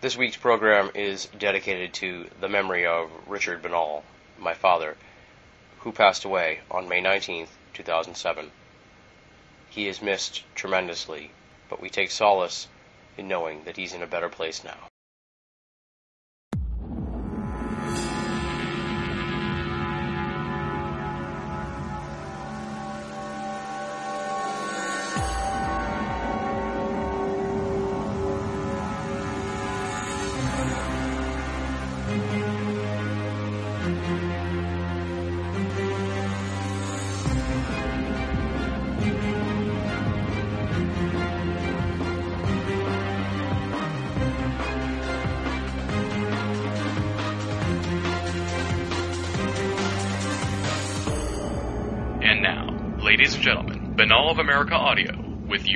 This week's program is dedicated to the memory of Richard Binnall, my father, who passed away on May 19th, 2007. He is missed tremendously, but we take solace in knowing that he's in a better place now.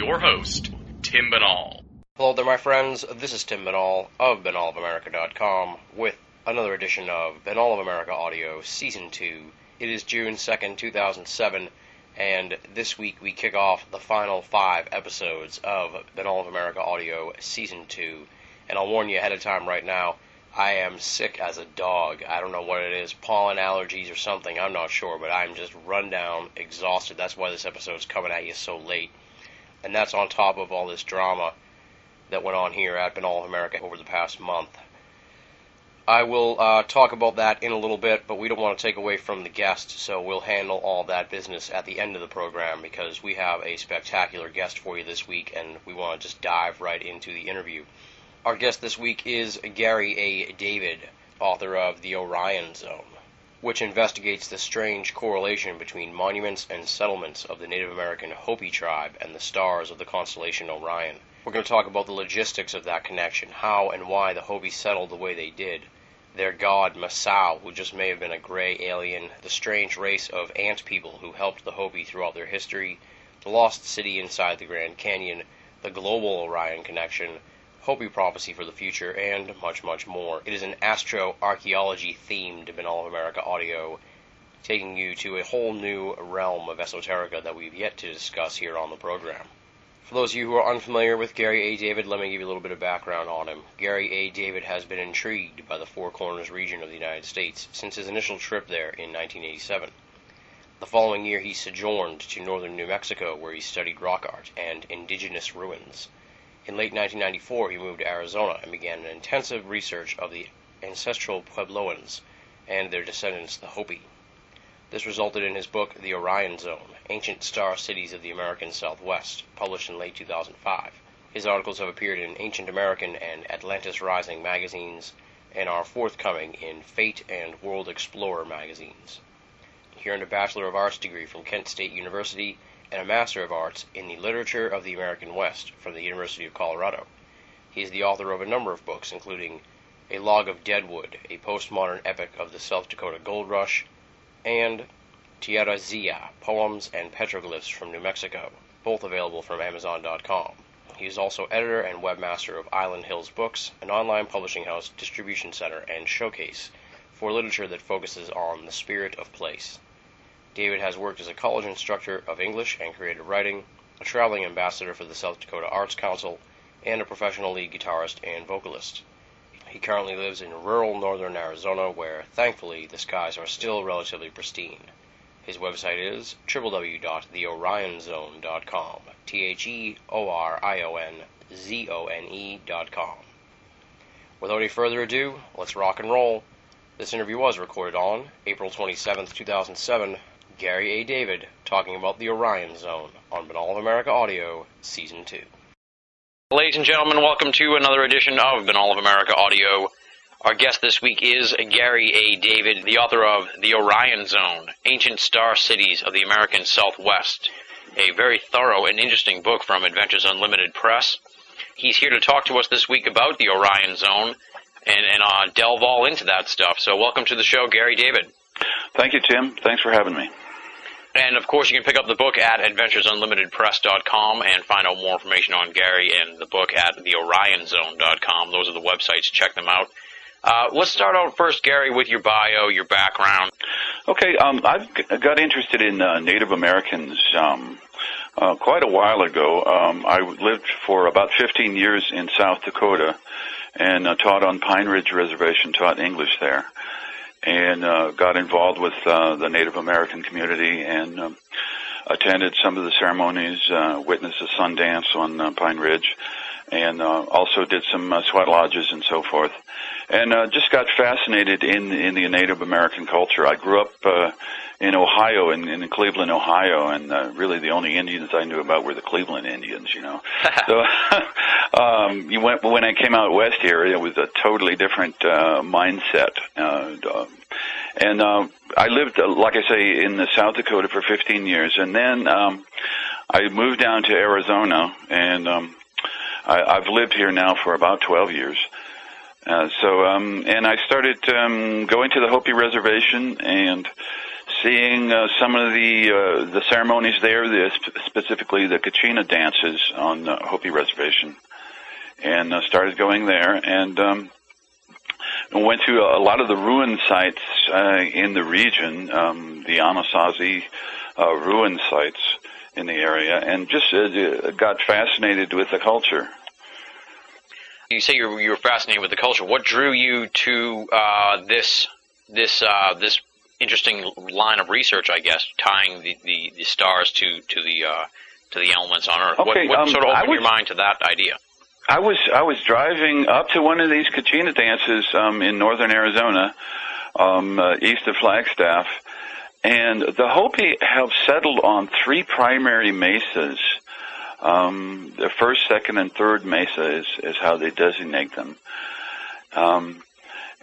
Your host, Tim Binnall. Hello there, my friends. This is Tim Binnall of BinnallofAmerica.com with another edition of Binnall of America Audio Season 2. It is June 2nd, 2007, and this week we kick off the final five episodes of Binnall of America Audio Season 2. And I'll warn you ahead of time right now, I am sick as a dog. I don't know what it is, pollen allergies or something, I'm not sure, but I'm just run down, exhausted. That's why this episode's coming at you so late. And that's on top of all this drama that went on here at of America over the past month. I will uh, talk about that in a little bit, but we don't want to take away from the guest, so we'll handle all that business at the end of the program because we have a spectacular guest for you this week, and we want to just dive right into the interview. Our guest this week is Gary A. David, author of The Orion Zone, which investigates the strange correlation between monuments and settlements of the Native American Hopi tribe and the stars of the constellation Orion. We're going to talk about the logistics of that connection, how and why the Hopi settled the way they did, their god Masao, who just may have been a gray alien, the strange race of ant people who helped the Hopi throughout their history, the lost city inside the Grand Canyon, the global Orion connection, Hopi prophecy for the future, and much, much more. It is an astro-archaeology themed Binnall of America audio, taking you to a whole new realm of esoterica that we've yet to discuss here on the program. For those of you who are unfamiliar with Gary A. David, let me give you a little bit of background on him. Gary A. David has been intrigued by the Four Corners region of the United States since his initial trip there in 1987. The following year, he sojourned to northern New Mexico, where he studied rock art and indigenous ruins. In late 1994, he moved to Arizona and began an intensive research of the ancestral Puebloans and their descendants, the Hopi. This resulted in his book, The Orion Zone Ancient Star Cities of the American Southwest, published in late 2005. His articles have appeared in Ancient American and Atlantis Rising magazines and are forthcoming in Fate and World Explorer magazines. He earned a Bachelor of Arts degree from Kent State University and a Master of Arts in the Literature of the American West from the University of Colorado. He is the author of a number of books, including A Log of Deadwood, a postmodern epic of the South Dakota Gold Rush, and Tierra Zia, Poems and Petroglyphs from New Mexico, both available from Amazon.com. He is also editor and webmaster of Island Hills Books, an online publishing house, distribution center, and showcase for literature that focuses on the spirit of place. David has worked as a college instructor of English and creative writing, a traveling ambassador for the South Dakota Arts Council, and a professional lead guitarist and vocalist. He currently lives in rural northern Arizona where, thankfully, the skies are still relatively pristine. His website is www.theorionzone.com. T H E O R I O N Z O N E.com. Without any further ado, let's rock and roll. This interview was recorded on April 27, 2007. Gary A. David talking about the Orion Zone on Binnall of America Audio, Season 2. Ladies and gentlemen, welcome to another edition of Binnall of America Audio. Our guest this week is Gary A. David, the author of The Orion Zone Ancient Star Cities of the American Southwest, a very thorough and interesting book from Adventures Unlimited Press. He's here to talk to us this week about the Orion Zone and, and uh, delve all into that stuff. So, welcome to the show, Gary David. Thank you, Tim. Thanks for having me. And of course, you can pick up the book at adventuresunlimitedpress.com and find out more information on Gary and the book at theorionzone.com. Those are the websites. Check them out. Uh, let's start out first, Gary, with your bio, your background. Okay, um, I've g- got interested in uh, Native Americans um, uh, quite a while ago. Um, I lived for about 15 years in South Dakota, and uh, taught on Pine Ridge Reservation, taught English there, and uh, got involved with uh, the Native American community and um, attended some of the ceremonies, uh, witnessed the sun dance on uh, Pine Ridge, and uh, also did some uh, sweat lodges and so forth. And uh, just got fascinated in in the Native American culture. I grew up uh, in Ohio, in, in Cleveland, Ohio, and uh, really the only Indians I knew about were the Cleveland Indians. You know, so um, you went when I came out west here, it was a totally different uh, mindset. Uh, uh, and uh, I lived, uh, like I say, in the South Dakota for 15 years, and then um, I moved down to Arizona, and um, I, I've lived here now for about 12 years. Uh, so, um, and I started um, going to the Hopi Reservation and seeing uh, some of the uh, the ceremonies there, the, specifically the Kachina dances on the Hopi Reservation, and uh, started going there and. Um, went to a lot of the ruin sites uh, in the region, um, the Anasazi uh, ruin sites in the area, and just uh, got fascinated with the culture. You say you were, you fascinated with the culture. What drew you to uh, this this uh, this interesting line of research? I guess tying the, the, the stars to to the uh, to the elements on Earth. Okay, what, what um, sort of opened was, your mind to that idea? I was I was driving up to one of these Kachina dances um, in northern Arizona, um, uh, east of Flagstaff, and the Hopi have settled on three primary mesas. Um, the first, second, and third mesa is is how they designate them. Um,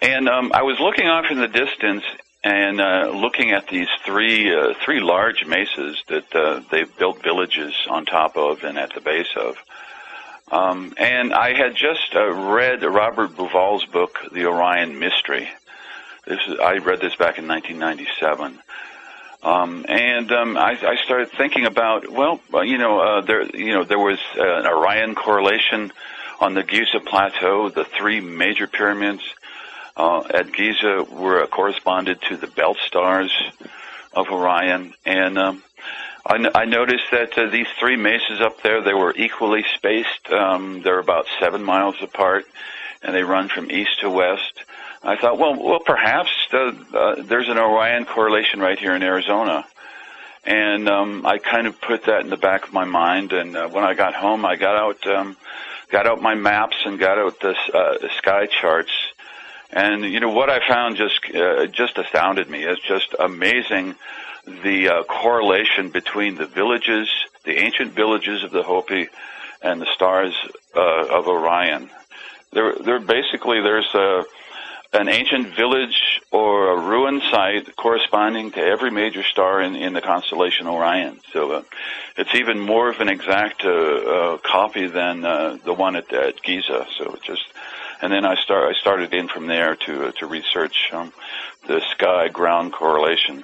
and um, I was looking off in the distance and uh, looking at these three uh, three large mesas that uh, they've built villages on top of and at the base of. Um, and I had just uh, read Robert Bauval's book, The Orion Mystery. This is, I read this back in 1997. Um, and um, I, I started thinking about, well, you know, uh, there, you know, there was uh, an Orion correlation on the Giza Plateau. The three major pyramids uh, at Giza were uh, corresponded to the belt stars of Orion, and um, I, n- I noticed that uh, these three mesas up there, they were equally spaced. Um, they're about seven miles apart, and they run from east to west. I thought, well, well, perhaps uh, uh, there's an Orion correlation right here in Arizona, and um, I kind of put that in the back of my mind. And uh, when I got home, I got out, um, got out my maps and got out the uh, sky charts. And you know what I found just uh, just astounded me. It's just amazing the uh, correlation between the villages, the ancient villages of the Hopi, and the stars uh, of Orion. There, there basically there's a an ancient village or a ruin site corresponding to every major star in, in the constellation Orion. So uh, it's even more of an exact uh, uh, copy than uh, the one at, at Giza. So it just and then I start I started in from there to uh, to research um, the sky ground correlation.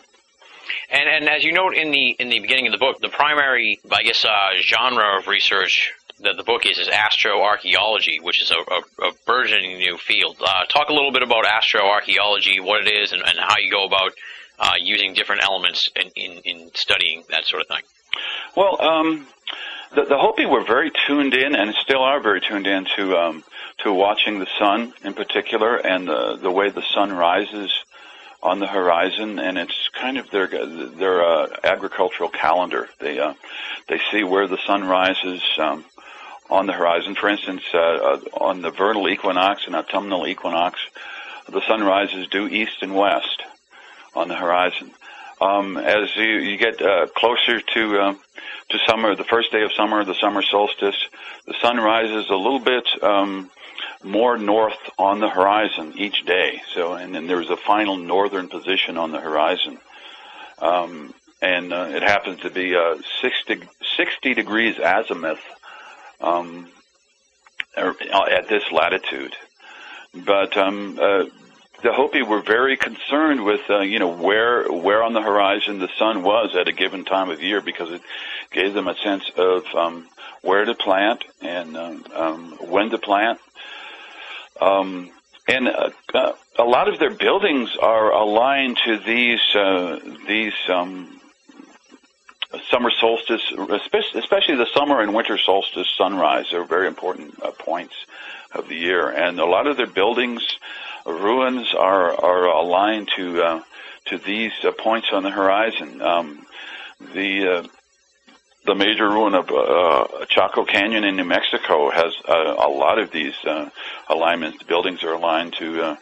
And and as you note in the in the beginning of the book, the primary, I guess, uh, genre of research that the book is is astroarchaeology, which is a, a, a burgeoning new field. Uh, talk a little bit about astroarchaeology, what it is, and, and how you go about uh, using different elements in, in, in studying that sort of thing. Well, um, the, the Hopi were very tuned in, and still are very tuned in to um, to watching the sun in particular, and the the way the sun rises on the horizon, and it's kind of their their uh, agricultural calendar. They uh, they see where the sun rises um, on the horizon. For instance, uh, uh, on the vernal equinox and autumnal equinox, the sun rises due east and west on the horizon. Um, as you, you get uh, closer to uh, to summer, the first day of summer, the summer solstice, the sun rises a little bit um, more north on the horizon each day. So, and then there's a final northern position on the horizon. Um, and uh, it happens to be uh, 60, 60 degrees azimuth um, er, at this latitude. But um, uh, the Hopi were very concerned with, uh, you know, where where on the horizon the sun was at a given time of year because it gave them a sense of um, where to plant and um, um, when to plant um, and uh, uh, a lot of their buildings are aligned to these uh, these um, summer solstice, especially the summer and winter solstice sunrise, They're very important uh, points of the year. And a lot of their buildings, ruins are are aligned to uh, to these uh, points on the horizon. Um, the uh, the major ruin of uh, Chaco Canyon in New Mexico has uh, a lot of these uh, alignments. The buildings are aligned to uh,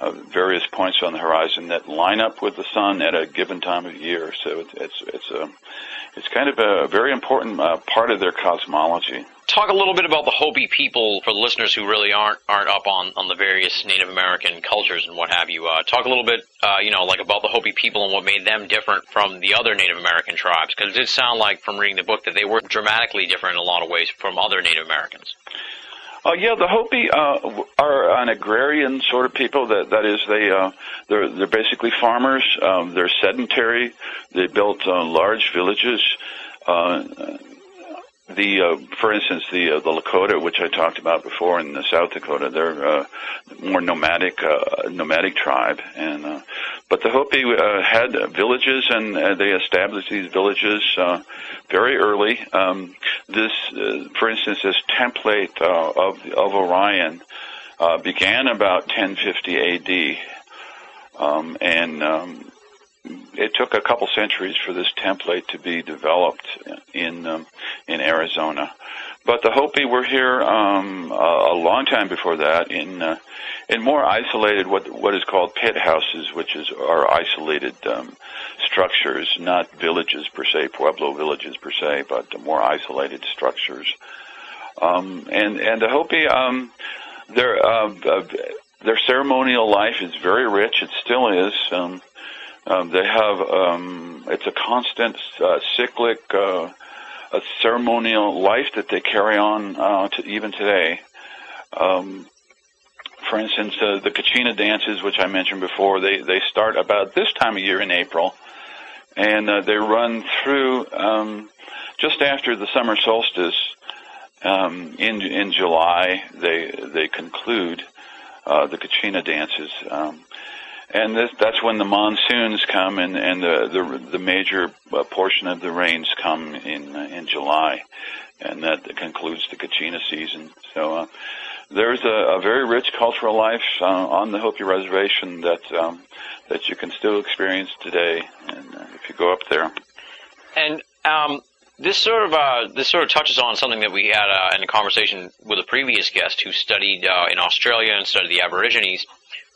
uh, various points on the horizon that line up with the sun at a given time of year. So it's it's it's a it's kind of a very important uh, part of their cosmology. Talk a little bit about the Hopi people for the listeners who really aren't aren't up on, on the various Native American cultures and what have you. Uh, talk a little bit, uh, you know, like about the Hopi people and what made them different from the other Native American tribes, because it did sound like from reading the book that they were dramatically different in a lot of ways from other Native Americans. Uh, yeah, the Hopi uh, are an agrarian sort of people. That that is, they uh, they're they're basically farmers. Um, they're sedentary. They built uh, large villages. Uh, the uh, for instance the uh, the Lakota, which I talked about before in the South Dakota, they're uh, more nomadic uh, nomadic tribe, and uh, but the Hopi uh, had villages and uh, they established these villages uh, very early. Um, this, uh, for instance, this template uh, of of Orion uh, began about 1050 A.D. Um, and um, it took a couple centuries for this template to be developed in um, in Arizona. But the Hopi were here um, a, a long time before that in uh, in more isolated what what is called pit houses, which is are isolated um, structures, not villages per se, pueblo villages per se, but more isolated structures. Um, and and the Hopi, um, their uh, their ceremonial life is very rich. It still is. Um, um, they have um, it's a constant uh, cyclic uh, a ceremonial life that they carry on uh, to even today. Um, for instance, uh, the Kachina dances, which I mentioned before, they they start about this time of year in April, and uh, they run through um, just after the summer solstice. Um, in in July, they they conclude uh, the Kachina dances. Um, and this, that's when the monsoons come and, and the, the, the major uh, portion of the rains come in uh, in July, and that concludes the Kachina season. So uh, there's a, a very rich cultural life uh, on the Hopi Reservation that um, that you can still experience today, and uh, if you go up there. And um, this sort of uh, this sort of touches on something that we had in a conversation with a previous guest who studied in Australia and studied the Aborigines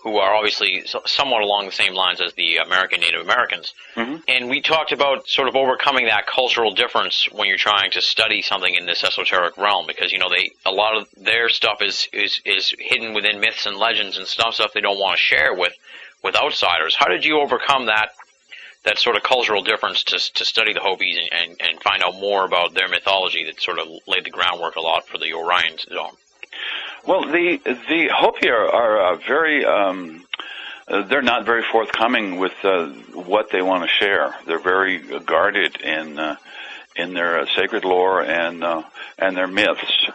who are obviously somewhat along the same lines as the American Native Americans. Mm-hmm. And we talked about sort of overcoming that cultural difference when you're trying to study something in this esoteric realm, because you know they a lot of their stuff is is is hidden within myths and legends and stuff stuff they don't want to share with with outsiders. How did you overcome that? That sort of cultural difference to to study the Hopis and, and, and find out more about their mythology that sort of laid the groundwork a lot for the Orion zone. Well, the the Hopi are, are uh, very. Um, uh, they're not very forthcoming with uh, what they want to share. They're very guarded in uh, in their uh, sacred lore and uh, and their myths.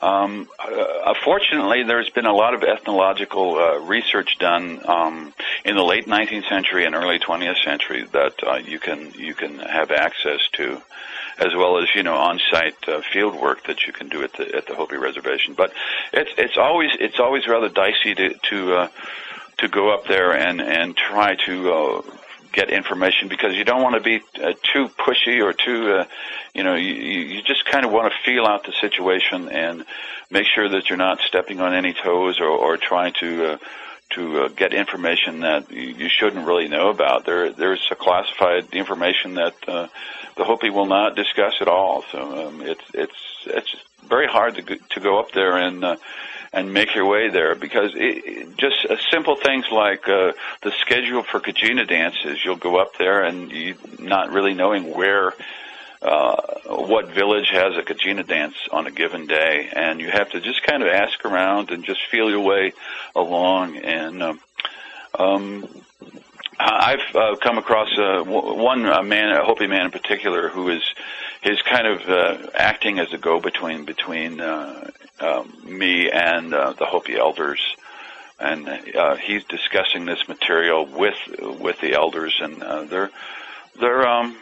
Um, uh, fortunately, there's been a lot of ethnological uh, research done um, in the late 19th century and early 20th century that uh, you can you can have access to as well as you know on-site uh, field work that you can do at the at the Hopi Reservation. But it's it's always it's always rather dicey to to uh, to go up there and and try to uh, get information because you don't want to be uh, too pushy or too uh, you know you you just kind of want to feel out the situation and make sure that you're not stepping on any toes or or trying to uh, to uh, get information that you shouldn't really know about. There, there's a classified information that uh, the Hopi will not discuss at all. So um, it's it's it's very hard to go, to go up there and uh, and make your way there because it, just uh, simple things like uh, the schedule for Kachina dances. You'll go up there and you not really knowing where. Uh, what village has a Kachina dance on a given day, and you have to just kind of ask around and just feel your way along. And um, um, I've uh, come across uh, one uh, man, a Hopi man in particular, who is is kind of uh, acting as a go-between between uh, uh, me and uh, the Hopi elders, and uh, he's discussing this material with with the elders, and uh, they're they're um,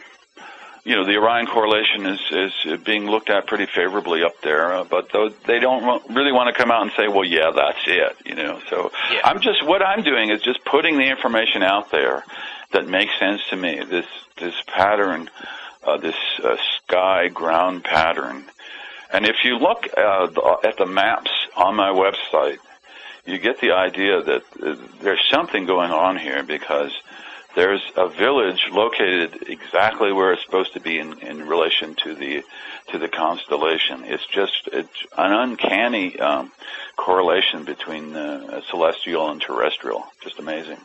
you know, the Orion correlation is is being looked at pretty favorably up there, uh, but those, they don't really want to come out and say, well, yeah, that's it. You know, so Yeah. I'm just what I'm doing is just putting the information out there that makes sense to me. This this pattern, uh, this uh, sky ground pattern, and if you look uh, the- at the maps on my website, you get the idea that uh, there's something going on here because there's a village located exactly where it's supposed to be in, in relation to the to the constellation. It's just it's an uncanny um, correlation between uh, celestial and terrestrial. Just amazing.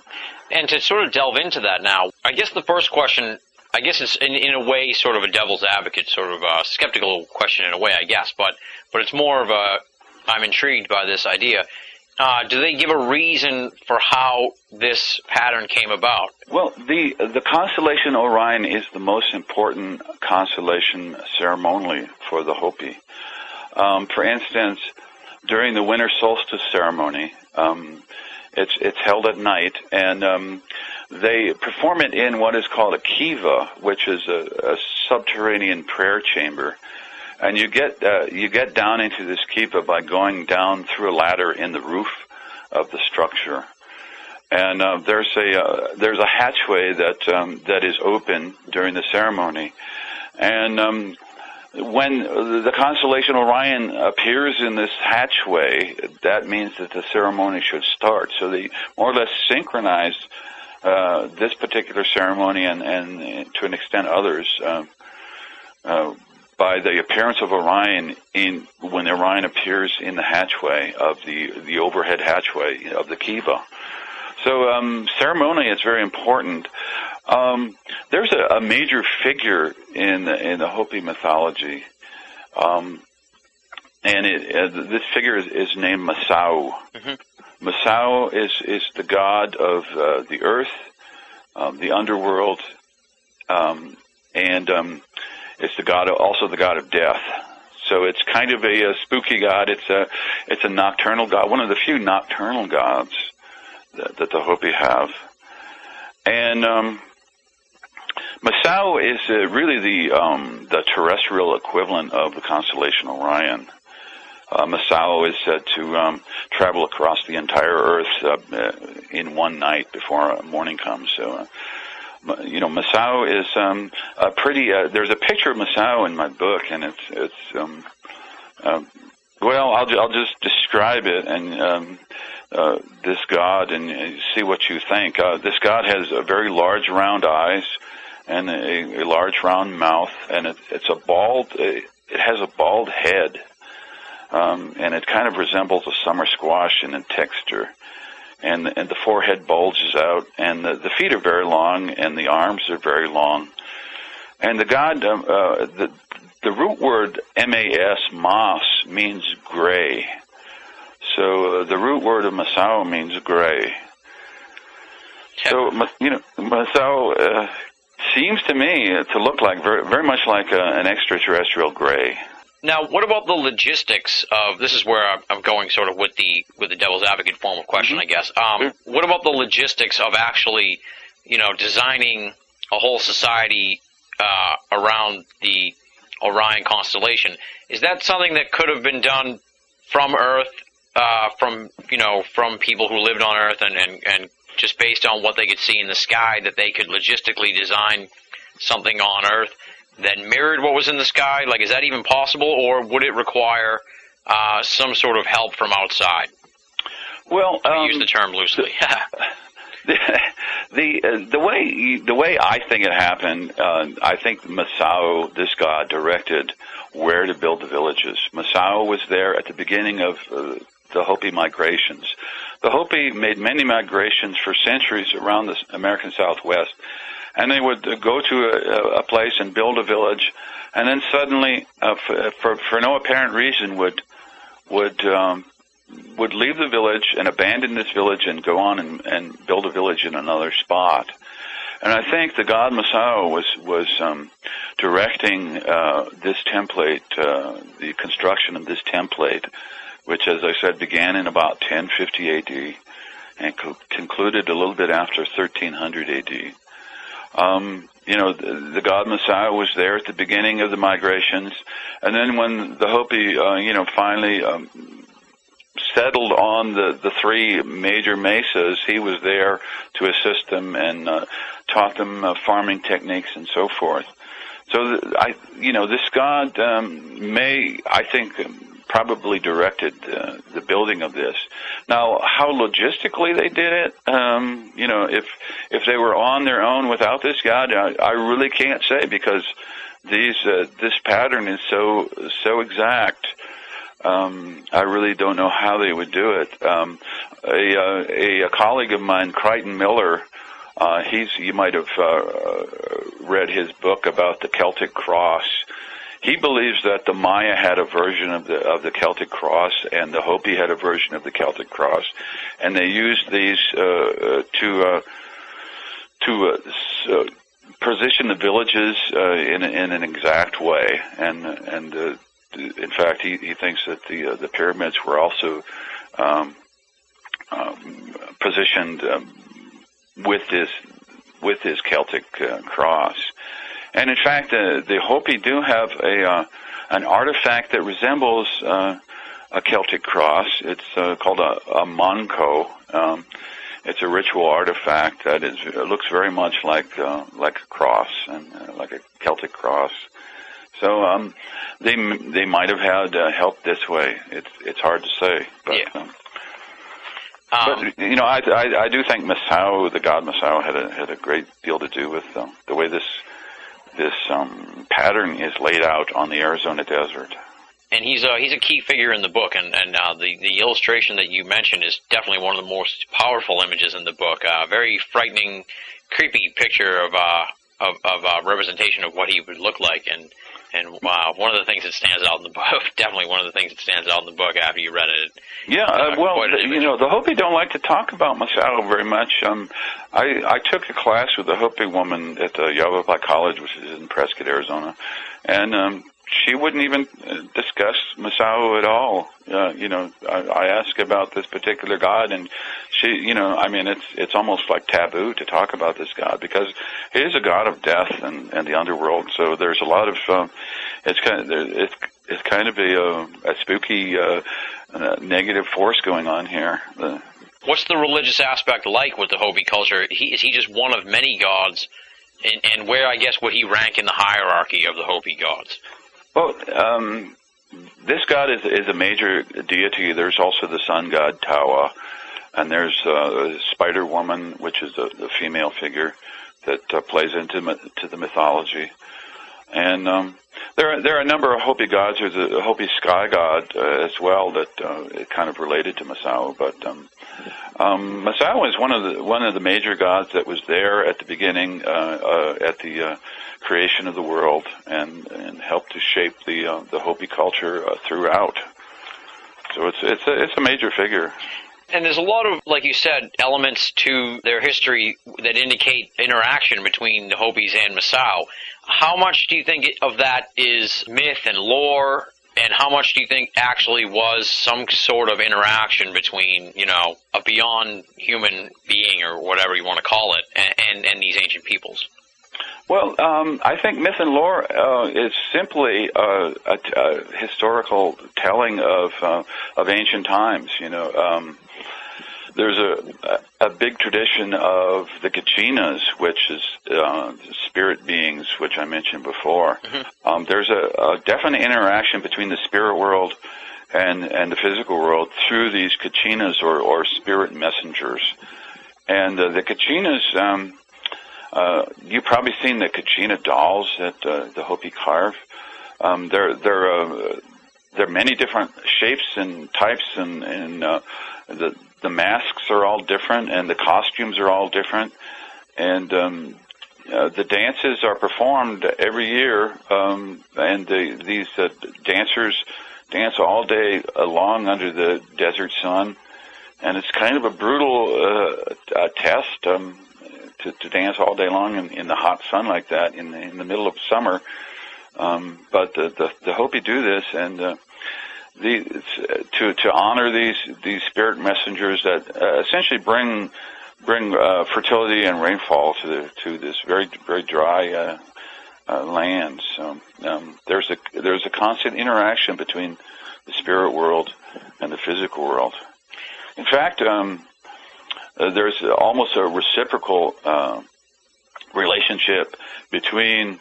And to sort of delve into that now, I guess the first question, I guess it's in, in a way sort of a devil's advocate, sort of a skeptical question in a way, I guess, but but it's more of a I'm intrigued by this idea. Uh, do they give a reason for how this pattern came about? Well, the the constellation Orion is the most important constellation ceremonially for the Hopi. Um, for instance, during the winter solstice ceremony, um, it's it's held at night, and um, they perform it in what is called a kiva, which is a, a subterranean prayer chamber. And you get uh, you get down into this kiva by going down through a ladder in the roof of the structure and uh, there's a uh, there's a hatchway that um, that is open during the ceremony, and um, when the constellation Orion appears in this hatchway, that means that the ceremony should start. So they more or less synchronize uh, this particular ceremony and, and to an extent others. Uh, uh, by the appearance of Orion in when Orion appears in the hatchway of the the overhead hatchway of the kiva. So um, ceremony is very important. Um, there's a, a major figure in the, in the Hopi mythology, um, and it, uh, this figure is, is named Masao. Mhm. Masao is is the god of uh, the earth, um, the underworld, um, and um, it's the god, of, also the god of death. So it's kind of a, a spooky god. It's a it's a nocturnal god, one of the few nocturnal gods that, that the Hopi have. And um, Masao is uh, really the um, the terrestrial equivalent of the constellation Orion. Uh, Masao is said to um, travel across the entire Earth uh, in one night before morning comes. So, uh, you know, Masao is um, a pretty. Uh, there's a picture of Masao in my book, and it's it's. Um, uh, well, I'll I'll just describe it and um, uh, this god and uh, see what you think. Uh, this god has a very large round eyes and a, a large round mouth, and it, it's a bald. It has a bald head, um, and it kind of resembles a summer squash in texture. And and the forehead bulges out, and the, the feet are very long, and the arms are very long. And the god, um, uh, the the root word mas mas means gray. So uh, the root word of Masao means gray. So you know, Masao uh, seems to me to look like very, very much like a, an extraterrestrial gray. Now, what about the logistics of this? Is where I'm- I'm going, sort of with the with the devil's advocate form of question, I guess. Um, What about the logistics of actually, you know, designing a whole society uh, around the Orion constellation? Is that something that could have been done from Earth, uh, from you know, from people who lived on Earth, and, and and just based on what they could see in the sky, that they could logistically design something on Earth that mirrored what was in the sky? Like, is that even possible, or would it require uh, some sort of help from outside? Well, I um, use the term loosely. the the, uh, the way the way I think it happened, uh, I think Masao, this god, directed where to build the villages. Masao was there at the beginning of uh, the Hopi migrations. The Hopi made many migrations for centuries around the American Southwest, and they would go to a, a place and build a village, and then suddenly, uh, for, for for no apparent reason, would would um, would leave the village and abandon this village and go on and, and build a village in another spot. And I think the god Masao was was um, directing uh, this template, uh, the construction of this template, which, as I said, began in about 1050 AD and co- concluded a little bit after 1300 AD. Um, you know, the, the god Masao was there at the beginning of the migrations, and then when the Hopi, uh, you know, finally um, settled on the the three major mesas, he was there to assist them and uh, taught them uh, farming techniques and so forth. So th- I, you know, this god um, may, I think, um, probably directed uh, the building of this. Now, how logistically they did it, um, you know, if if they were on their own without this god, I, I really can't say because these uh, this pattern is so so exact. Um, I really don't know how they would do it. Um, a, uh, a, a colleague of mine, Crichton Miller, uh, he's you might have uh, read his book about the Celtic cross. He believes that the Maya had a version of the of the Celtic cross, and the Hopi had a version of the Celtic cross, and they used these uh, uh to uh, to uh, position the villages in in an exact way, and and in fact, he, he thinks that the the pyramids were also um, um, positioned um, with this with this Celtic uh, cross. And in fact, uh, the Hopi do have a uh, an artifact that resembles uh, a Celtic cross. It's uh, called a, a mongko. Um, it's a ritual artifact that is it looks very much like uh, like a cross and uh, like a Celtic cross. So um, they they might have had uh, help this way. It's it's hard to say, but yeah. um, um, but you know, I, I I do think Masao, the god Masao, had a had a great deal to do with um, the way this this um, pattern is laid out on the Arizona desert. And he's a he's a key figure in the book, and and uh, the the illustration that you mentioned is definitely one of the most powerful images in the book. Uh, very frightening, creepy picture of uh of of uh, representation of what he would look like, and and wow, one of the things that stands out in the book, definitely one of the things that stands out in the book after you read it. Yeah, uh, well, the, you know, the Hopi don't like to talk about Masao very much. Um, I I took a class with a Hopi woman at the Yavapai College, which is in Prescott, Arizona, and um, she wouldn't even uh, discuss Masao at all. Uh, you know, I, I asked about this particular god, and she, you know, I mean, it's it's almost like taboo to talk about this god because he is a god of death and and the underworld. So there's a lot of um, it's kind of it's it's kind of a a, a spooky uh, uh, negative force going on here. The, What's the religious aspect like with the Hopi culture? He, is he just one of many gods? And, and where, I guess, would he rank in the hierarchy of the Hopi gods? Well, um, this god is is a major deity. There's also the sun god Tawa, and there's uh, Spider Woman, which is the, the female figure that uh, plays into to the mythology. And um, there are there are a number of Hopi gods. There's a Hopi sky god uh, as well that uh, kind of related to Masao. But um, um, Masao is one of the one of the major gods that was there at the beginning uh, uh, at the uh, creation of the world and and helped to shape the uh, the Hopi culture uh, throughout. So it's it's a, it's a major figure. And there's a lot of, like you said, elements to their history that indicate interaction between the Hopis and Masao. How much do you think of that is myth and lore, and how much do you think actually was some sort of interaction between, you know, a beyond human being or whatever you want to call it, and, and, and these ancient peoples? Well, um, I think myth and lore uh, is simply a, a, a historical telling of uh, of ancient times. You know, um, there's a a big tradition of the Kachinas, which is uh, spirit beings, which I mentioned before. Mm-hmm. Um, there's a, a definite interaction between the spirit world and and the physical world through these Kachinas or or spirit messengers, and uh, the Kachinas. Um, uh, you've probably seen the Kachina dolls that uh, the Hopi carve. Um, they're they're uh, there are many different shapes and types, and, and uh, the the masks are all different, and the costumes are all different, and um, uh, the dances are performed every year, um, and the, these uh, dancers dance all day long under the desert sun, and it's kind of a brutal uh, uh, test. Um, to, to dance all day long in, in the hot sun like that in the, in the middle of summer. Um, but the, the, the Hopi do this, and uh, the, to to honor these these spirit messengers that uh, essentially bring bring uh, fertility and rainfall to the, to this very very dry uh, uh, land. So um, there's a there's a constant interaction between the spirit world and the physical world. In fact, um, uh, there's almost a reciprocal uh, relationship between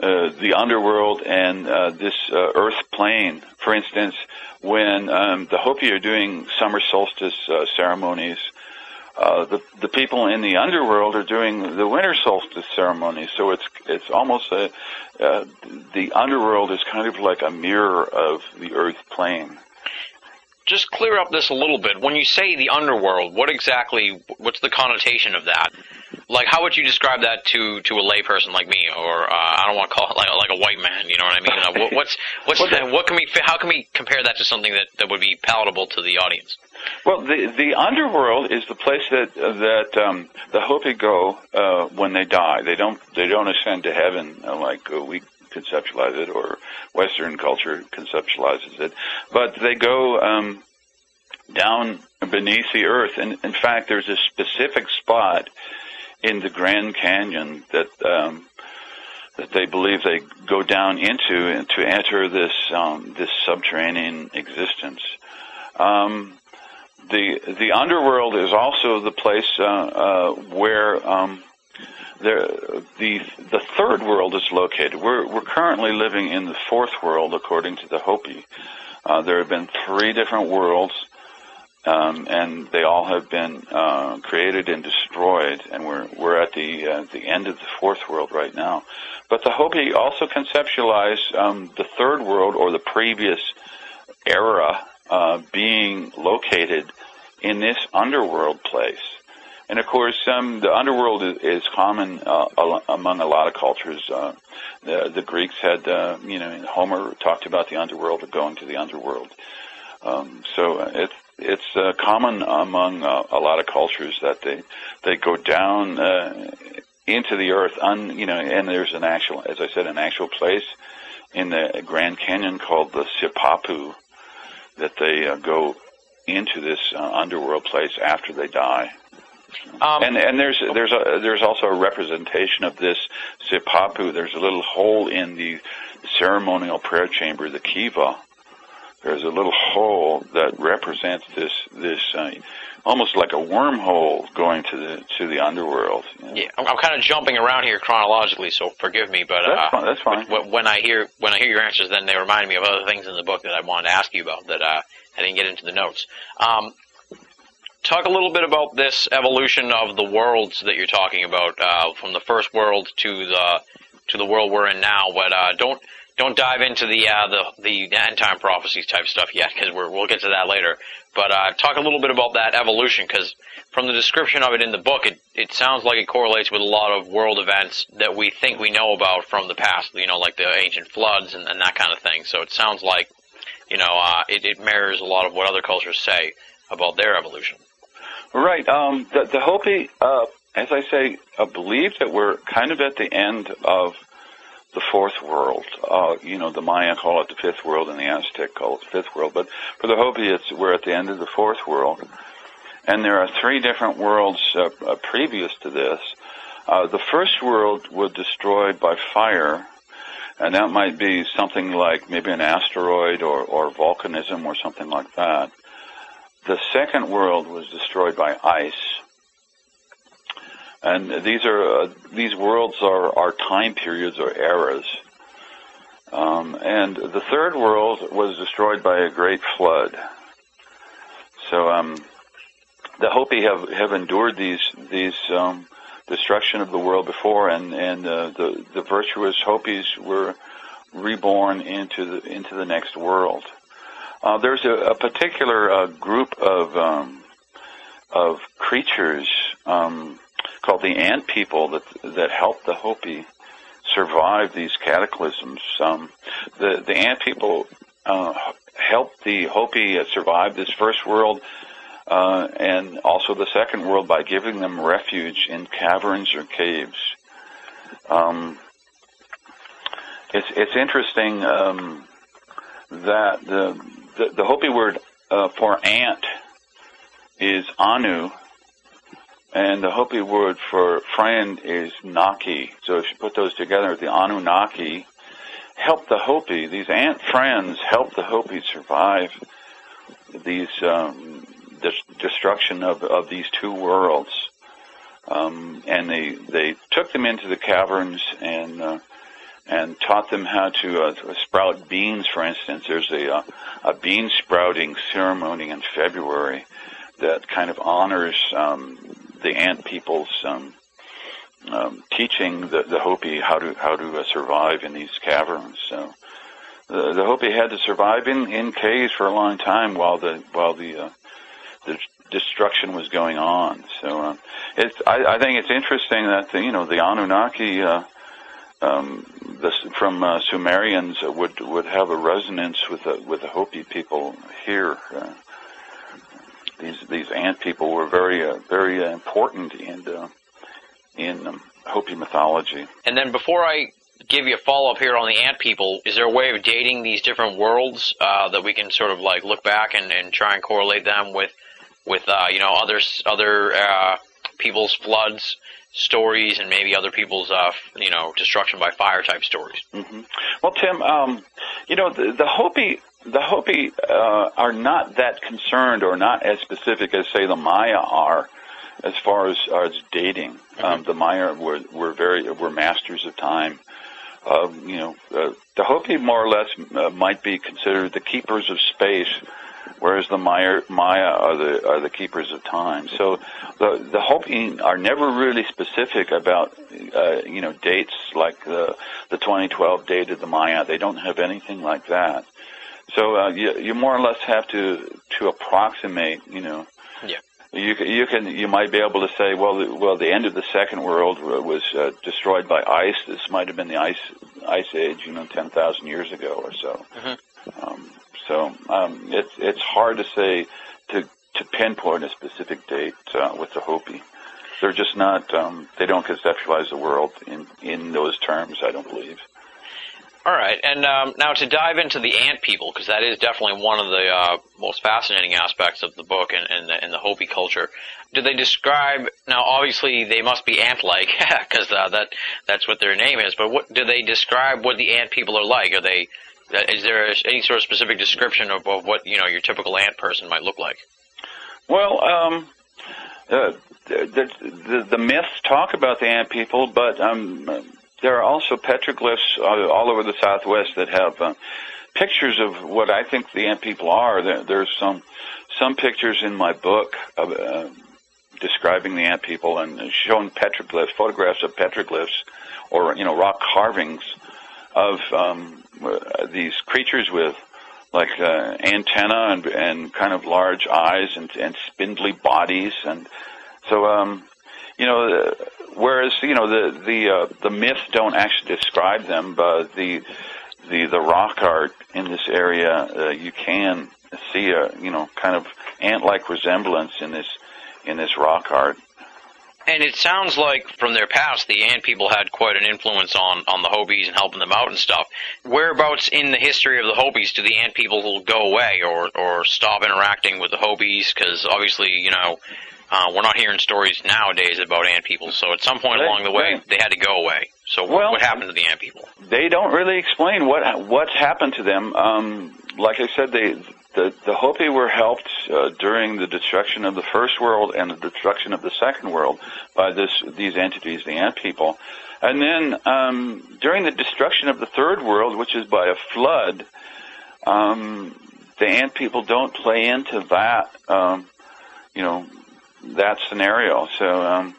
uh, the underworld and uh, this uh, earth plane. For instance, when um, the Hopi are doing summer solstice uh, ceremonies, uh, the the people in the underworld are doing the winter solstice ceremony. So it's it's almost a the underworld is kind of like a mirror of the earth plane just clear up this a little bit. When you say the underworld, what exactly? What's the connotation of that? Like, how would you describe that to to a layperson like me, or uh, I don't want to call it like like a white man? You know what I mean? Uh, what, what's what's the, what can we how can we compare that to something that that would be palatable to the audience? Well, the the underworld is the place that that um, the Hopi go uh, when they die. They don't they don't ascend to heaven uh, like uh, we conceptualize it or Western culture conceptualizes it, but they go um, down beneath the earth. And in fact, there's a specific spot in the Grand Canyon that um, that they believe they go down into to enter this um, this subterranean existence. Um, the the underworld is also the place uh, uh, where um, the the the third world is located. We're we're currently living in the fourth world, according to the Hopi. Uh, there have been three different worlds, um, and they all have been uh, created and destroyed. And we're we're at the uh, the end of the fourth world right now. But the Hopi also conceptualize um, the third world or the previous era uh, being located in this underworld place. And of course, um, the underworld is, is common uh, among a lot of cultures. Uh, the, the Greeks had, uh, you know, Homer talked about the underworld or going to the underworld. Um, so it's it's uh, common among uh, a lot of cultures that they they go down uh, into the earth, un, you know, and there's an actual, as I said, an actual place in the Grand Canyon called the Sipapu that they uh, go into this uh, underworld place after they die. Um, and and there's there's a there's also a representation of this sipapu. There's a little hole in the ceremonial prayer chamber, the kiva. There's a little hole that represents this this uh, almost like a wormhole going to the to the underworld. You know? Yeah, I'm, I'm, kind of jumping around here chronologically, so forgive me. But that's uh, fine. That's fine. When I hear when I hear your answers, then they remind me of other things in the book that I wanted to ask you about that uh, I didn't get into the notes. Um, talk a little bit about this evolution of the worlds that you're talking about, uh, from the first world to the to the world we're in now. But uh, don't don't dive into the uh, the the end time prophecies type stuff yet, because we'll get to that later. But uh, talk a little bit about that evolution, because from the description of it in the book, it it sounds like it correlates with a lot of world events that we think we know about from the past. You know, like the ancient floods and, and that kind of thing. So it sounds like you know uh, it, it mirrors a lot of what other cultures say about their evolution. Right. Um, the, the Hopi, uh, as I say, uh, believe that we're kind of at the end of the fourth world. Uh, you know, the Maya call it the fifth world, and the Aztec call it the fifth world. But for the Hopi, it's we're at the end of the fourth world, and there are three different worlds uh, uh, previous to this. Uh, the first world was destroyed by fire, and that might be something like maybe an asteroid or, or volcanism or something like that. The second world was destroyed by ice. And these are uh, these worlds are, are time periods or eras. Um, and the third world was destroyed by a great flood. So um, the Hopi have, have endured these these um, destruction of the world before, and and uh, the the virtuous Hopis were reborn into the into the next world. Uh, there's a, a particular uh, group of um, of creatures um, called the ant people that that help the Hopi survive these cataclysms. Um, the the ant people uh, help the Hopi survive this first world. Uh, and also the second world by giving them refuge in caverns or caves. Um, it's it's interesting um, that the the, the Hopi word uh, for ant is anu, and the Hopi word for friend is Naki. So if you put those together, the Anunnaki help the Hopi. These ant friends help the Hopi survive these um, destruction of, of these two worlds. Um, and they they took them into the caverns and uh, and taught them how to uh, sprout beans. For instance, there's a uh, a bean sprouting ceremony in February that kind of honors um, the ant people's um, um, teaching the, the Hopi how to how to uh, survive in these caverns. So the, the Hopi had to survive in, in caves for a long time while the while the uh, the destruction was going on. So uh, it's I, I think it's interesting that the, you know the Anunnaki. Uh, um, this, from uh, Sumerians would would have a resonance with the with the Hopi people here. Uh, these these ant people were very uh, very important in uh, in um, Hopi mythology. And then before I give you a follow up here on the ant people, is there a way of dating these different worlds uh, that we can sort of like look back and, and try and correlate them with with uh, you know other other people's floods stories and maybe other people's uh, you know destruction by fire type stories? Mm-hmm. Well, Tim, um, you know the, the Hopi the Hopi uh, are not that concerned or not as specific as say the Maya are as far as, as dating. Mm-hmm. Um, the Maya were, were very were masters of time. Uh, you know, uh, the Hopi more or less uh, might be considered the keepers of space, whereas the Maya, Maya are the are the keepers of time. So the the Hopi are never really specific about uh, you know dates like the the 2012 date of the Maya. They don't have anything like that. So uh, you you more or less have to to approximate you know Yeah. you ca- you can you might be able to say well the, well the end of the second world was uh, destroyed by ice this might have been the ice ice age you know 10,000 years ago or so Mhm. um, so um, it's it's hard to say to to pinpoint a specific date uh, with the Hopi they're just not um, they don't conceptualize the world in in those terms I don't believe All right, and um, now to dive into the ant people, because that is definitely one of the uh, most fascinating aspects of the book and, and, the, the Hopi culture. Do they describe now? Obviously, they must be ant-like because uh, that that's what their name is. But what do they describe? What the ant people are like? Are they? Uh, Is there any sort of specific description of, of what you know your typical ant person might look like? Well, um, uh, the, the the myths talk about the ant people, but um, there are also petroglyphs all all over the Southwest that have uh, pictures of what I think the ant people are. There, there's some some pictures in my book of, uh, describing the ant people and showing petroglyphs, photographs of petroglyphs, or you know rock carvings of um, these creatures with like uh, antenna and, and kind of large eyes and, and spindly bodies, and so um, you know. Uh, whereas you know the the uh, the myths don't actually describe them, but the the the rock art in this area, uh, you can see a you know kind of ant-like resemblance in this in this rock art. And it sounds like from their past, the ant people had quite an influence on, on the Hopis and helping them out and stuff. Whereabouts in the history of the Hopis do the ant people go away or, or stop interacting with the Hopis? Because obviously, you know, uh, we're not hearing stories nowadays about ant people. So at some point Right, along the way, they had to go away. So what, Well- what happened to the ant people? They don't really explain what what's happened to them. Um, like I said, they the the Hopi were helped uh, during the destruction of the first world and the destruction of the second world by this these entities, the ant people. And then um, during the destruction of the third world, which is by a flood, um, the ant people don't play into that, um, you know, that scenario. So um,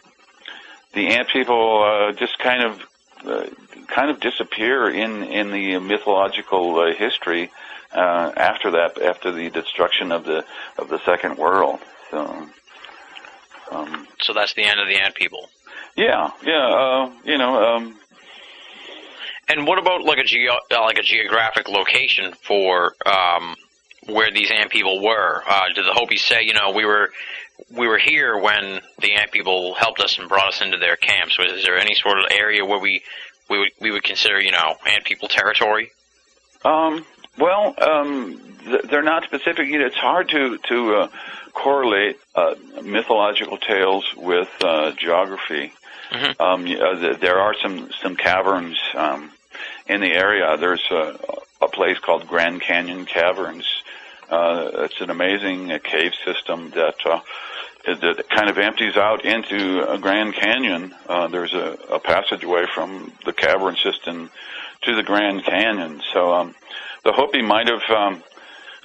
the ant people uh, just kind of uh, kind of disappear in in the mythological uh, history uh, after that, after the destruction of the of the second world. So. Um, So that's the end of the ant people. yeah, yeah, uh, you know, um, And what about like a geo- uh, like a geographic location for um, where these ant people were? Uh, did the Hopis say, you know, we were we were here when the ant people helped us and brought us into their camps? Was is there any sort of area where we we would we would consider, you know, ant people territory? Um, Well, um, th- they're not specific. You know, it's hard to to uh, correlate uh, mythological tales with uh, geography. Mhm. Um, y- uh, th- there are some some caverns um, in the area. There's a, a place called Grand Canyon Caverns. Uh, it's an amazing uh, cave system that uh, that kind of empties out into a Grand Canyon. Uh, there's a, a passageway from the cavern system to the Grand Canyon. So um, the Hopi might have um,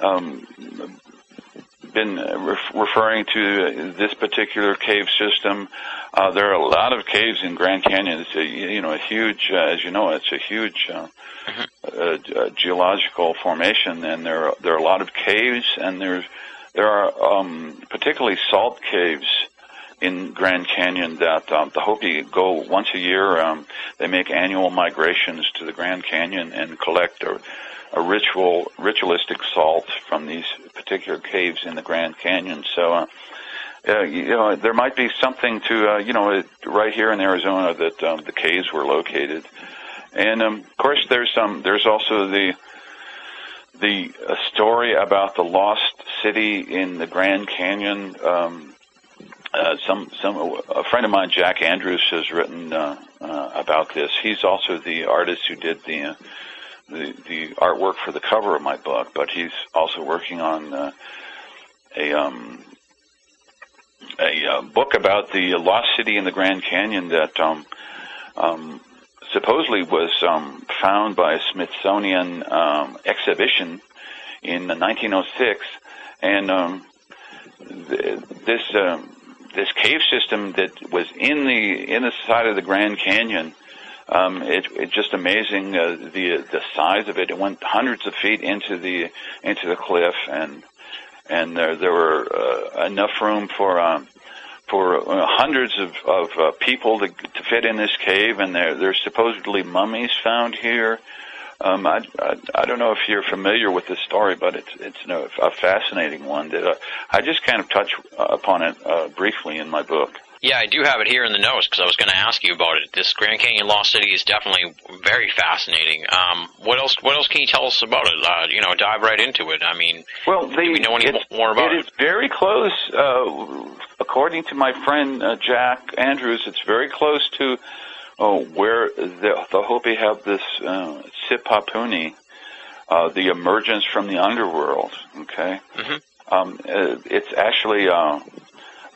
um, been ref- referring to this particular cave system. Uh, there are a lot of caves in Grand Canyon. It's a you know a huge, uh, as you know, it's a huge uh, uh, uh, geological formation, and there are, there are a lot of caves, and there's there are um, particularly salt caves in Grand Canyon that um, the Hopi go once a year. Um, they make annual migrations to the Grand Canyon and collect a, a ritual ritualistic salt from these particular caves in the Grand Canyon. So. Uh, uh, you know, there might be something to, uh, you know, right here in Arizona that um, the caves were located, and um, of course there's some. There's also the the uh, story about the lost city in the Grand Canyon. Um, uh, some some a friend of mine, Jack Andrews, has written uh, uh, about this. He's also the artist who did the, uh, the the artwork for the cover of my book, but he's also working on uh, a um, a uh, book about the lost city in the Grand Canyon that um, um, supposedly was um, found by a Smithsonian um, exhibition in 1906, and um, th- this um, this cave system that was in the in the side of the Grand Canyon. Um, it, it's just amazing uh, the the size of it. It went hundreds of feet into the into the cliff, and and there there were uh, enough room for um, for uh, hundreds of of uh, people to to fit in this cave, and there there's supposedly mummies found here. Um, I, I I don't know if you're familiar with this story, but it's it's you know, a fascinating one that uh, I just kind of touch upon it uh, briefly in my book. Yeah, I do have it here in the notes because I was going to ask you about it. This Grand Canyon Lost City is definitely very fascinating. Um, what else? What else can you tell us about it? Uh, you know, dive right into it. I mean, Well, the, do we know any it's- more about it it? is very close. Uh, according to my friend uh, Jack Andrews, it's very close to uh, where the, the Hopi have this uh, Sipapuni, uh, the emergence from the underworld. Okay, Mhm. um, uh, it's actually. Uh,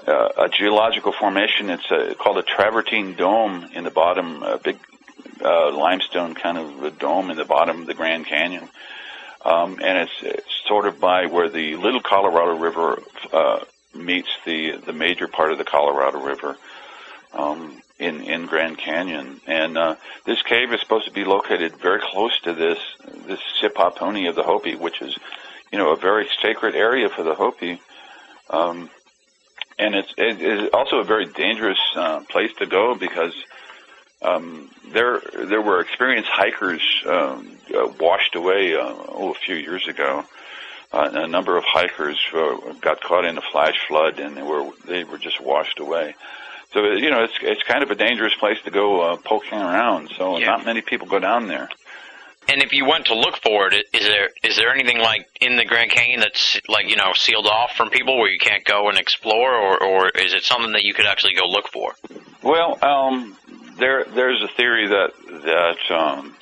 uh, a geological formation. It's uh called a travertine dome in the bottom, a big uh, limestone kind of a dome in the bottom of the Grand Canyon. Um, and it's, it's sort of by where the Little Colorado River uh, meets the the major part of the Colorado River um, in in Grand Canyon. And uh, this cave is supposed to be located very close to this this Sipapuni of the Hopi, which is you know a very sacred area for the Hopi. Um, and it's it is also a very dangerous uh, place to go because um, there there were experienced hikers um, uh, washed away uh, oh, a few years ago. Uh, a number of hikers uh, got caught in a flash flood and they were they were just washed away. So you know it's it's kind of a dangerous place to go uh, poking around. So Yeah. not many people go down there. And if you went to look for it, is there is there anything like in the Grand Canyon that's like you know sealed off from people where you can't go and explore, or or is it something that you could actually go look for? Well, um, there there's a theory that that um,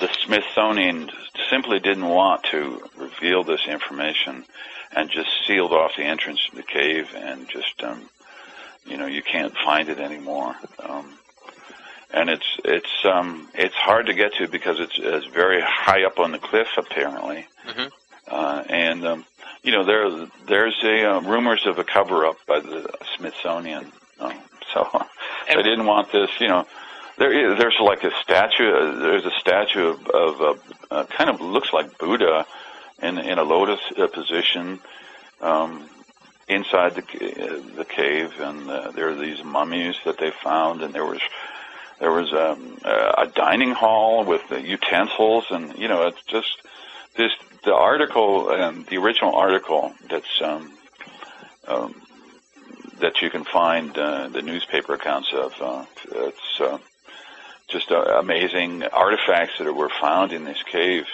the Smithsonian simply didn't want to reveal this information and just sealed off the entrance to the cave and just um, you know you can't find it anymore. Um, and it's it's um, it's hard to get to because it's, it's very high up on the cliff apparently. Mhm. Uh, and um, you know there there's a uh, rumors of a cover up by the Smithsonian. Um, so they didn't want this. You know, there is, there's like a statue. Uh, there's a statue of, of uh, uh, kind of looks like Buddha in in a lotus uh, position. Um, inside the uh, the cave, and uh, there are these mummies that they found, and there was there was um, uh, a dining hall with the utensils, and you know, it's just this the article, um, the original article that's um, um, that you can find uh, the newspaper accounts of. Uh, it's uh, just uh, amazing artifacts that were found in this cave,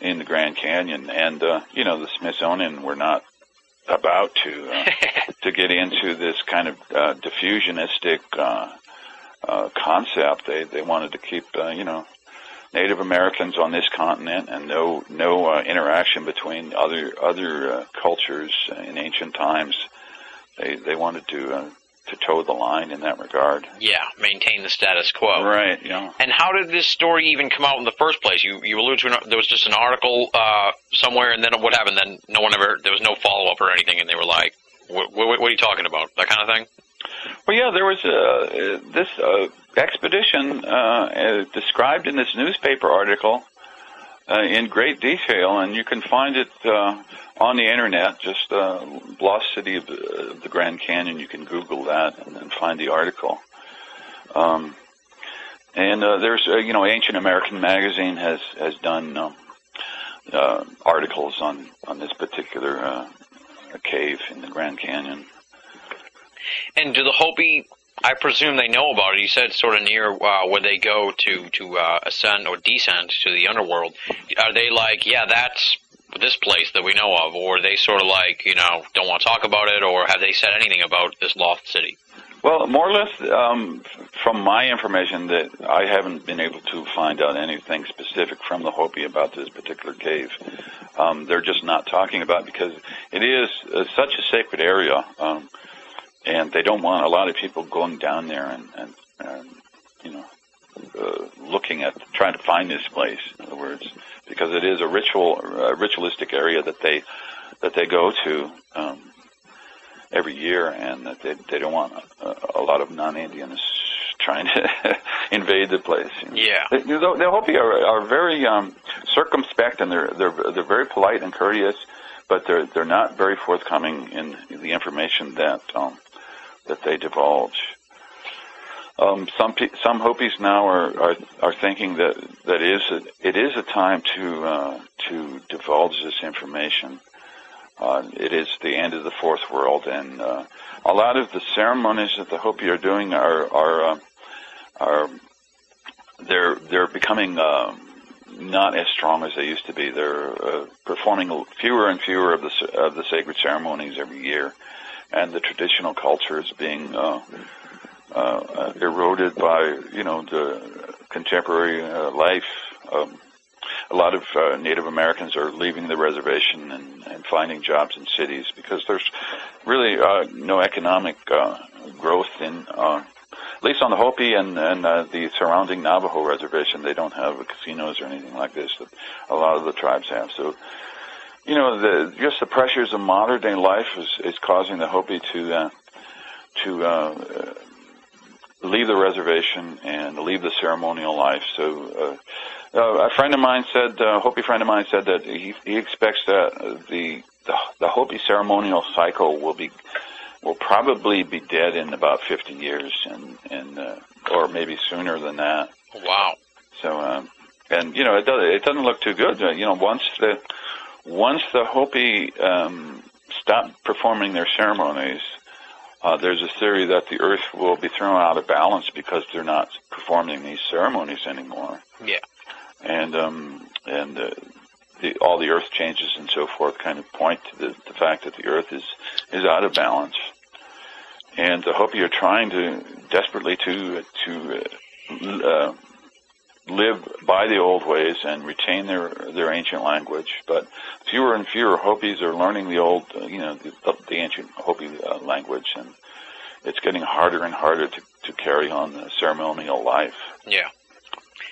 in the Grand Canyon, and uh, you know the Smithsonian were not about to uh, to get into this kind of uh, diffusionistic uh, uh, concept. They they wanted to keep uh, you know Native Americans on this continent and no no uh, interaction between other other uh, cultures in ancient times. They they wanted to uh, to toe the line in that regard. Yeah, maintain the status quo. Right. Yeah. And how did this story even come out in the first place? You you alluded to an, there was just an article uh, somewhere, and then what happened? Then no one ever there was no follow up or anything, and they were like, what, what, what, are you talking about?" That kind of thing. Well, yeah, there was uh, this uh, expedition uh, uh, described in this newspaper article uh, in great detail, and you can find it uh, on the internet. Just Lost City of the, Grand Canyon. You can Google that and, and find the article. Um, and there's, you know, Ancient American Magazine has has done um, articles on on this particular cave in the Grand Canyon. And do the Hopi I presume they know about it. You said sort of near uh, where they go to to uh, ascend or descend to the underworld. Are they like, yeah, that's this place that we know of, or they sort of like, you know, don't want to talk about it, or have they said anything about this lost city? Well, more or less, um, from my information, that I haven't been able to find out anything specific from the Hopi about this particular cave. Um, they're just not talking about it because it is uh, such a sacred area. Um, and they don't want a lot of people going down there and, and, and you know, uh, looking at trying to find this place. In other words, because it is a ritual, uh, ritualistic area that they that they go to um, every year, and that they they don't want a, a lot of non-Indians trying to invade the place. You know. Yeah, the, the, the Hopi are, are very um, circumspect, and they're they're they're very polite and courteous, but they're they're not very forthcoming in the information that um, that they divulge. Um, some some Hopis now are, are are thinking that that is a, it is a time to uh, to divulge this information. Uh, it is the end of the fourth world, and uh, a lot of the ceremonies that the Hopi are doing are are uh, are they're they're becoming uh, not as strong as they used to be. They're uh, performing fewer and fewer of the of the sacred ceremonies every year and the traditional culture is being uh, uh, eroded by you know the contemporary uh, life. Um, a lot of uh, Native Americans are leaving the reservation and, and finding jobs in cities because there's really uh, no economic uh, growth in, uh, at least on the Hopi and, and uh, the surrounding Navajo reservation. They don't have casinos or anything like this that a lot of the tribes have. So you know, the, just the pressures of modern day life is, is causing the Hopi to uh, to uh, leave the reservation and leave the ceremonial life. So, uh, uh, a friend of mine said, a Hopi friend of mine said that he, he expects that the, the the Hopi ceremonial cycle will be will probably be dead in about 50 years, and and uh, or maybe sooner than that. Wow. So, um, and you know, it does it doesn't look too good. You know, once the once the Hopi um, stop performing their ceremonies, uh, there's a theory that the Earth will be thrown out of balance because they're not performing these ceremonies anymore. Yeah. And um, and uh, the, all the Earth changes and so forth kind of point to the, the fact that the Earth is is out of balance. And the Hopi are trying to desperately to to uh, live by the old ways and retain their their ancient language. But fewer and fewer Hopis are learning the old, you know, the, the ancient Hopi uh, language, and it's getting harder and harder to to carry on the ceremonial life. Yeah.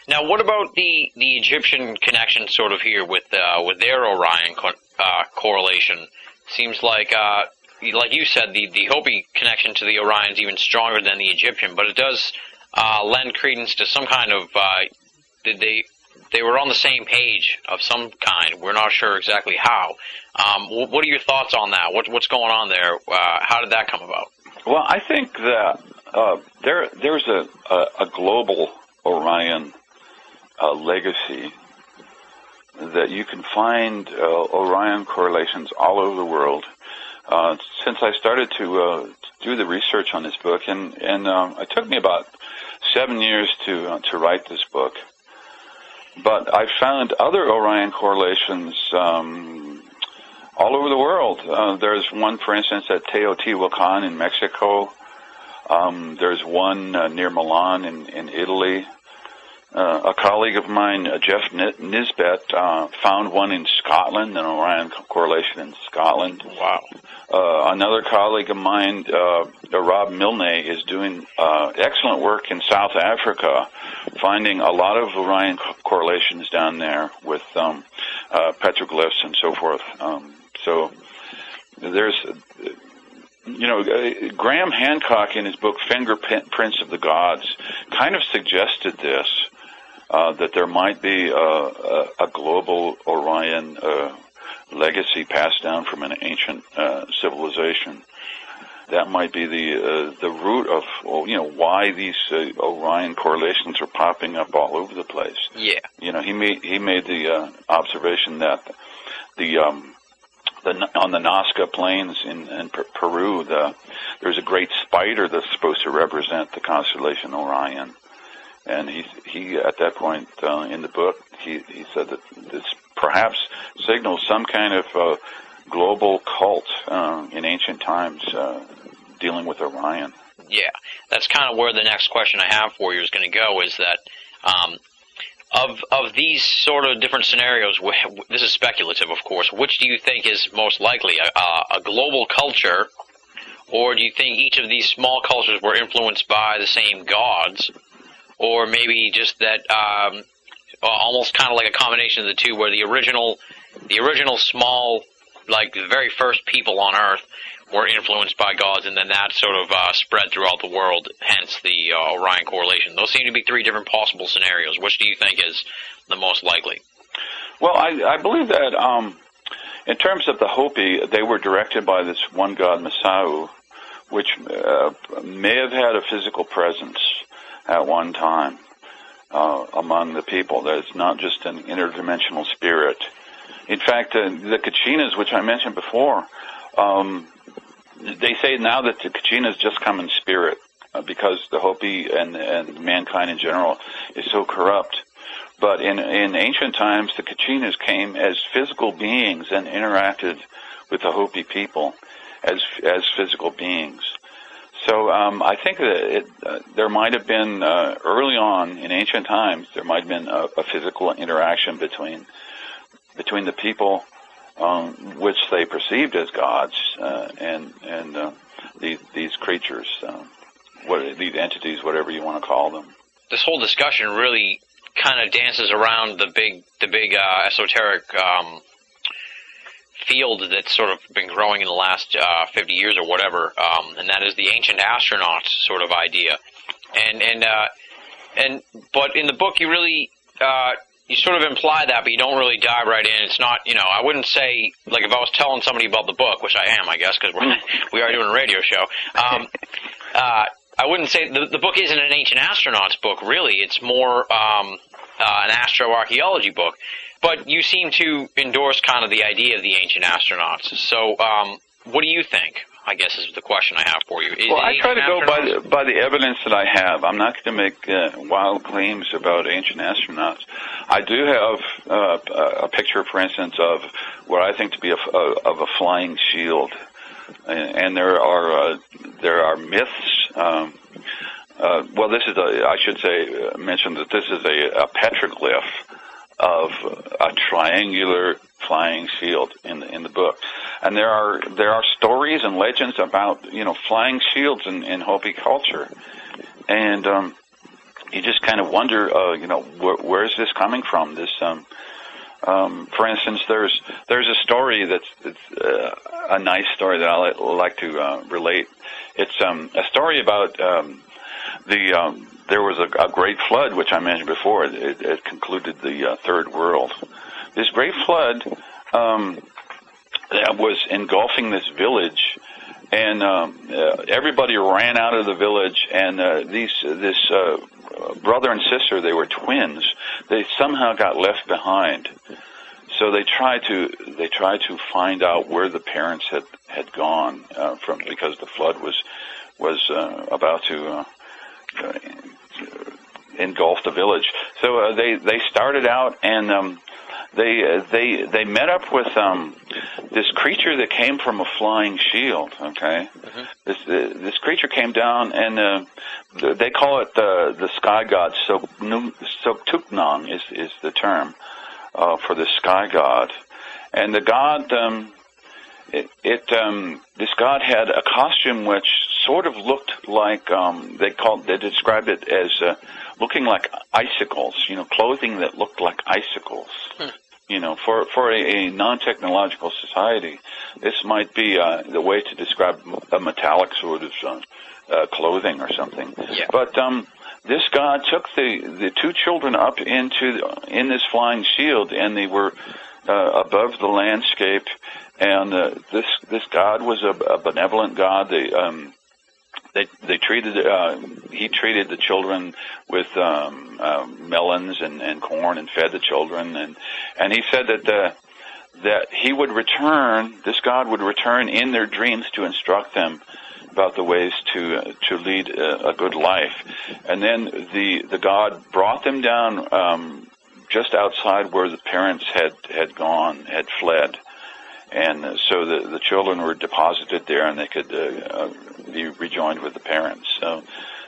Now, what about the the Egyptian connection, sort of here with uh, with their Orion co- uh, correlation? Seems like, uh, like you said, the the Hopi connection to the Orion is even stronger than the Egyptian, but it does uh, lend credence to some kind of uh, they they were on the same page of some kind. We're not sure exactly how. Um, what are your thoughts on that? What, what's going on there? Uh, how did that come about? Well, I think that uh, there there's a, a, a global Orion uh, legacy that you can find uh, Orion correlations all over the world. Uh, since I started to uh, do the research on this book, and and um, it took me about seven years to to write this book but I found other Orion correlations um, all over the world. Uh, there's one, for instance, at Teotihuacan in Mexico. Um, there's one uh, near Milan in, in Italy. Uh, a colleague of mine, uh, Jeff Nisbet, uh, found one in Scotland, an Orion correlation in Scotland. Wow. Uh, another colleague of mine, uh, Rob Milne, is doing uh, excellent work in South Africa, finding a lot of Orion co- correlations down there with um, uh, petroglyphs and so forth. Um, so there's, you know, uh, Graham Hancock in his book Fingerprints of the Gods kind of suggested this. Uh, that there might be a, a, a global Orion uh, legacy passed down from an ancient uh, civilization. That might be the uh, the root of well, you know why these uh, Orion correlations are popping up all over the place. Yeah, you know he made he made the uh, observation that the um, the on the Nazca Plains in, in Peru, the, there's a great spider that's supposed to represent the constellation Orion and he he at that point uh, in the book he he said that this perhaps signals some kind of uh, global cult uh, in ancient times uh, dealing with Orion. Yeah, that's kind of where the next question I have for you is going to go. Is that um, of of these sort of different scenarios? This is speculative, of course. Which do you think is most likely a, a global culture, or do you think each of these small cultures were influenced by the same gods? Or maybe just that um, almost kind of like a combination of the two, where the original, the original small, like the very first people on Earth were influenced by gods, and then that sort of uh, spread throughout the world. Hence the uh, Orion correlation. Those seem to be three different possible scenarios. Which do you think is the most likely? Well, I, I believe that um, in terms of the Hopi, they were directed by this one god Masao, which uh, may have had a physical presence at one time uh, among the people. That it's not just an interdimensional spirit. In fact, uh, the Kachinas, which I mentioned before, um, they say now that the Kachinas just come in spirit uh, because the Hopi and, and mankind in general is so corrupt. But in, in ancient times, the Kachinas came as physical beings and interacted with the Hopi people as as physical beings. So um, I think that it, uh, there might have been uh, early on in ancient times there might have been a, a physical interaction between between the people um, which they perceived as gods uh, and and uh, these these creatures, uh, what these entities, whatever you want to call them. This whole discussion really kind of dances around the big the big uh, esoteric um, field that's sort of been growing in the last uh, 50 years or whatever, um, and that is the ancient astronauts sort of idea. And and uh, and but in the book, you really uh, you sort of imply that, but you don't really dive right in. It's not, you know, I wouldn't say like if I was telling somebody about the book, which I am, I guess, because we are doing a radio show. Um, uh, I wouldn't say the the book isn't an ancient astronauts book. Really, it's more um, uh, an astroarchaeology book. But you seem to endorse kind of the idea of the ancient astronauts. So, um, what do you think? I guess is the question I have for you. Is well, I try to go by the, by the evidence that I have. I'm not going to make uh, wild claims about ancient astronauts. I do have uh, a picture, for instance, of what I think to be a, a of a flying shield, and, and there are uh, there are myths. Um, uh, well, this is a, I should say uh, mention that this is a, a petroglyph of a triangular flying shield in the in the book, and there are there are stories and legends about you know flying shields in, in Hopi culture, and um, you just kind of wonder uh, you know wh- where is this coming from? This um, um, for instance, there's there's a story that's it's, uh, a nice story that I like to uh, relate. It's um, a story about um, the um, there was a, a great flood, which I mentioned before. It, it concluded the uh, third world. This great flood um, was engulfing this village, and um, uh, everybody ran out of the village. And uh, these this uh, brother and sister, they were twins. They somehow got left behind. So they tried to they tried to find out where the parents had had gone uh, from because the flood was was uh, about to uh, uh, engulf the village. So uh, they they started out and um, they uh, they they met up with um, this creature that came from a flying shield. Okay, mm-hmm. this uh, this creature came down and uh, they call it the the sky god. So Sotuknang is is the term uh, for the sky god, and the god. Um, it, it um, this god had a costume which sort of looked like um, they called they described it as uh, looking like icicles. You know, clothing that looked like icicles. Hmm. You know, for for a, a non-technological society, this might be uh, the way to describe a metallic sort of uh, uh, clothing or something. Yeah. But um, this god took the the two children up into the, in this flying shield, and they were uh, above the landscape. And uh, this this god was a, a benevolent god. They um, they they treated uh, he treated the children with um, uh, melons and, and corn and fed the children and and he said that the that he would return this God would return in their dreams to instruct them about the ways to uh, to lead a, a good life and then the the God brought them down um, just outside where the parents had had gone had fled and so the the children were deposited there, and they could uh, uh, be rejoined with the parents. So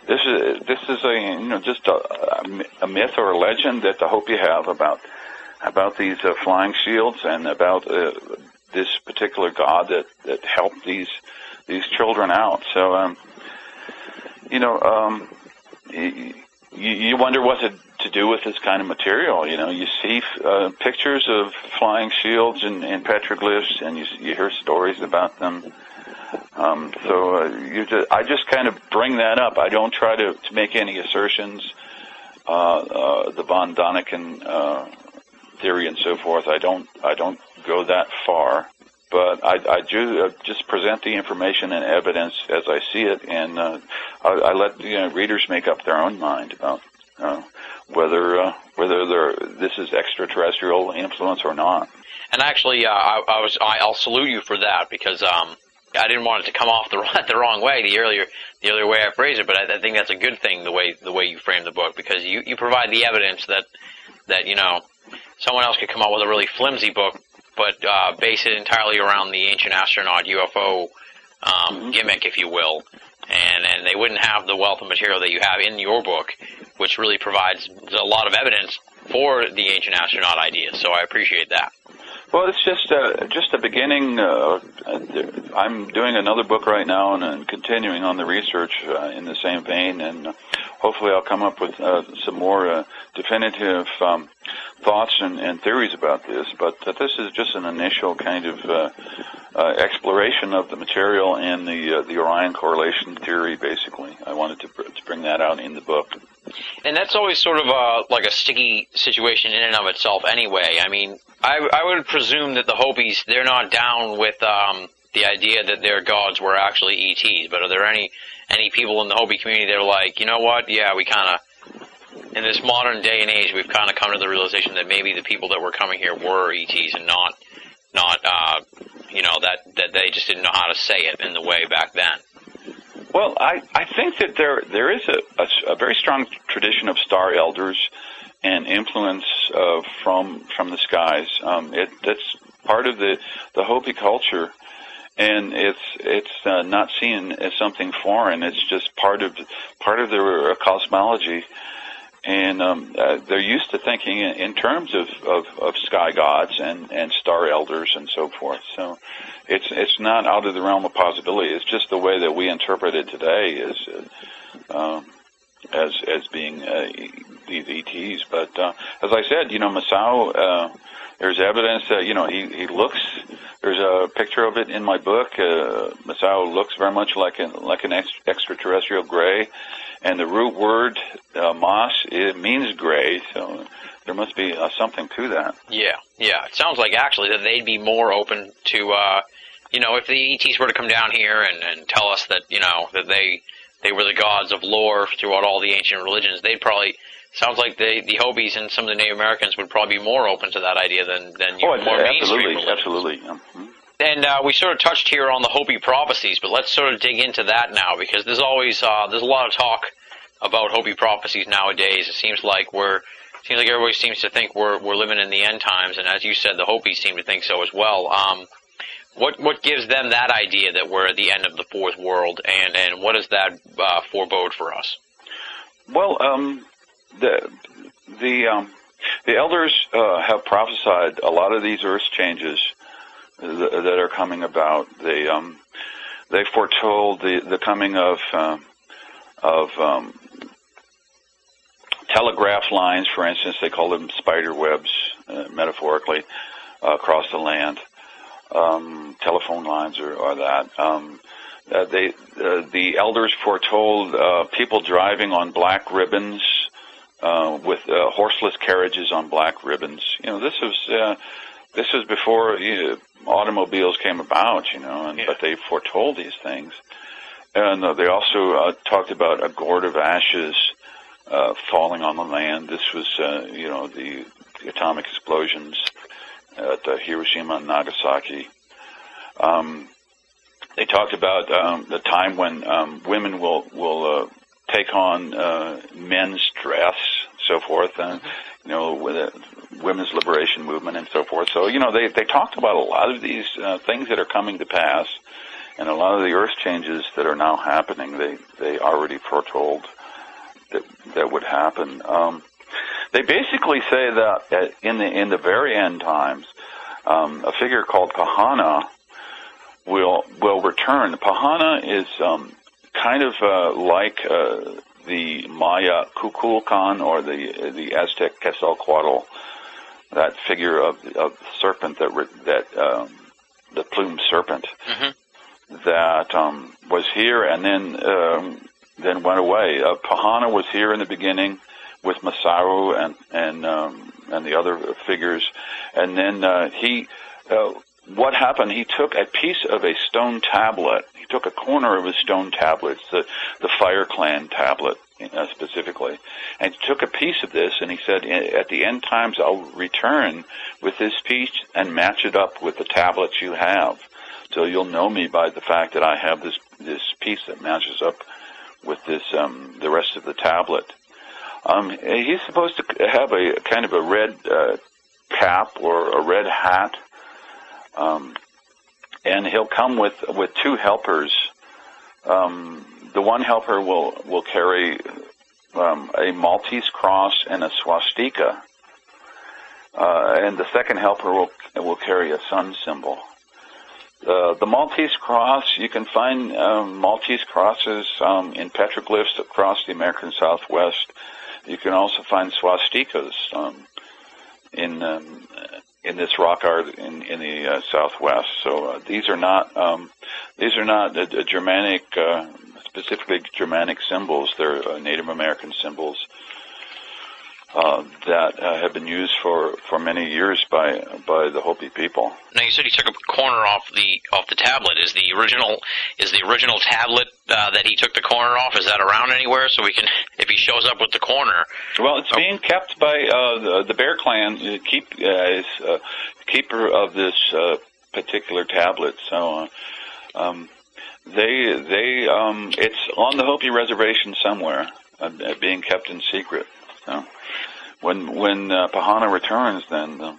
this is this is a you know just a, a myth or a legend that the Hopi have about about these uh, flying shields and about uh, this particular god that that helped these these children out. So um, you know um, you, you wonder what to to do with this kind of material. You know, you see uh, pictures of flying shields and, and petroglyphs, and you, you hear stories about them. Um, so uh, you just, I just kind of bring that up. I don't try to, to make any assertions. Uh, uh, the von Daniken uh, theory and so forth. I don't I don't go that far, but I, I do uh, just present the information and evidence as I see it, and uh, I, I let you know, readers make up their own mind about uh, whether uh, whether this is extraterrestrial influence or not. And actually, uh, I, I was I'll salute you for that because um, I didn't want it to come off the the wrong way the earlier the earlier way I phrased it, but I, I think that's a good thing the way the way you frame the book because you you provide the evidence that that you know someone else could come up with a really flimsy book, but uh, base it entirely around the ancient astronaut UFO um, mm-hmm. gimmick, if you will, and and they wouldn't have the wealth of material that you have in your book, which really provides a lot of evidence for the ancient astronaut idea. So I appreciate that. Well, it's just uh, just a beginning. Uh, I'm doing another book right now and, and continuing on the research uh, in the same vein, and hopefully I'll come up with uh, some more uh, definitive um, thoughts and, and theories about this. But uh, this is just an initial kind of uh, uh, exploration of the material and the uh, the Orion correlation theory. Basically, I wanted to, to bring that out in the book. And that's always sort of a, like a sticky situation in and of itself, anyway. I mean, I, I would presume that the Hopis they're not down with um, the idea that their gods were actually ETs. But are there any any people in the Hopi community that are like, you know what? Yeah, we kind of in this modern day and age, we've kind of come to the realization that maybe the people that were coming here were ETs and not not uh, you know that that they just didn't know how to say it in the way back then. Well, I, I think that there there is a, a, a very strong tradition of star elders and influence uh, from from the skies. Um, it that's part of the the Hopi culture, and it's it's uh, not seen as something foreign. It's just part of part of their cosmology, and um, uh, they're used to thinking in, in terms of, of, of sky gods and and star elders and so forth. So it's it's not out of the realm of possibility. It's just the way that we interpret it today is uh, um, as as being uh, these ETs. But uh, as I said, you know, Masao. Uh, there's evidence that you know he he looks. There's a picture of it in my book. Uh, Masao looks very much like an like an ex- extraterrestrial gray, and the root word uh, mas it means gray. So there must be uh, something to that. Yeah, yeah. It sounds like actually that they'd be more open to. Uh, you know, if the ETs were to come down here and, and tell us that, you know, that they they were the gods of lore throughout all the ancient religions, they'd probably sounds like the the Hopis and some of the Native Americans would probably be more open to that idea than than your oh, more absolutely. Absolutely, mm-hmm. And uh, we sort of touched here on the Hopi prophecies, but let's sort of dig into that now because there's always uh, there's a lot of talk about Hopi prophecies nowadays. It seems like we're seems like everybody seems to think we're we're living in the end times, and as you said, the Hopis seem to think so as well. Um, what what gives them that idea that we're at the end of the fourth world, and and what does that uh, forebode for us? Well, um, the the um, the elders uh, have prophesied a lot of these earth changes th- that are coming about. They um, they foretold the the coming of uh, of um, telegraph lines, for instance. They call them spider webs, uh, metaphorically, uh, across the land. Um, telephone lines or, or that. Um, uh, they uh, the elders foretold uh, people driving on black ribbons uh, with uh, horseless carriages on black ribbons. You know, this was uh, this was before you know, automobiles came about. You know, and, Yeah. but they foretold these things, and uh, they also uh, talked about a gourd of ashes uh, falling on the land. This was, uh, you know, the atomic explosions at uh, Hiroshima and Nagasaki. Um, they talked about um, the time when um, women will will uh, take on uh, men's dress, so forth, and you know, with the women's liberation movement and so forth. So you know, they they talked about a lot of these uh, things that are coming to pass, and a lot of the earth changes that are now happening. They they already foretold that that would happen. Um, they basically say that uh, in the in the very end times, um, a figure called Pahana will will return. Pahana is um, kind of uh, like uh, the Maya Kukulkan or the the Aztec Quetzalcoatl, that figure of of serpent that that um, the plumed serpent Mhm. that um, was here and then um, then went away. Uh, Pahana was here in the beginning with Masao and and um, and the other figures, and then uh, he. Uh, what happened? He took a piece of a stone tablet. He took a corner of a stone tablet, the the Fire Clan tablet uh, specifically, and took a piece of this, and he said, "At the end times, I'll return with this piece and match it up with the tablets you have, so you'll know me by the fact that I have this this piece that matches up with this um, the rest of the tablet." Um, he's supposed to have a kind of a red uh, cap or a red hat um, and he'll come with with two helpers. Um, the one helper will will carry um, a Maltese cross and a swastika, uh, and the second helper will will carry a sun symbol. Uh, the Maltese cross, you can find um, Maltese crosses um, in petroglyphs across the American Southwest. You can also find swastikas um, in um, in this rock art in, in the uh, Southwest. So uh, these are not um, these are not uh, uh, Germanic, uh, specifically Germanic symbols. They're uh, Native American symbols uh, that uh, have been used for, for many years by by the Hopi people. Now you said he took a corner off the off the tablet. Is the original is the original tablet uh, that he took the corner off? Is that around anywhere? So we can, if he shows up with the corner, Well, it's being kept by uh, the, the Bear Clan. Keep uh, is uh, keeper of this uh, particular tablet. So uh, um, they they um, it's on the Hopi reservation somewhere, uh, being kept in secret. So when when uh, Pahana returns, then uh,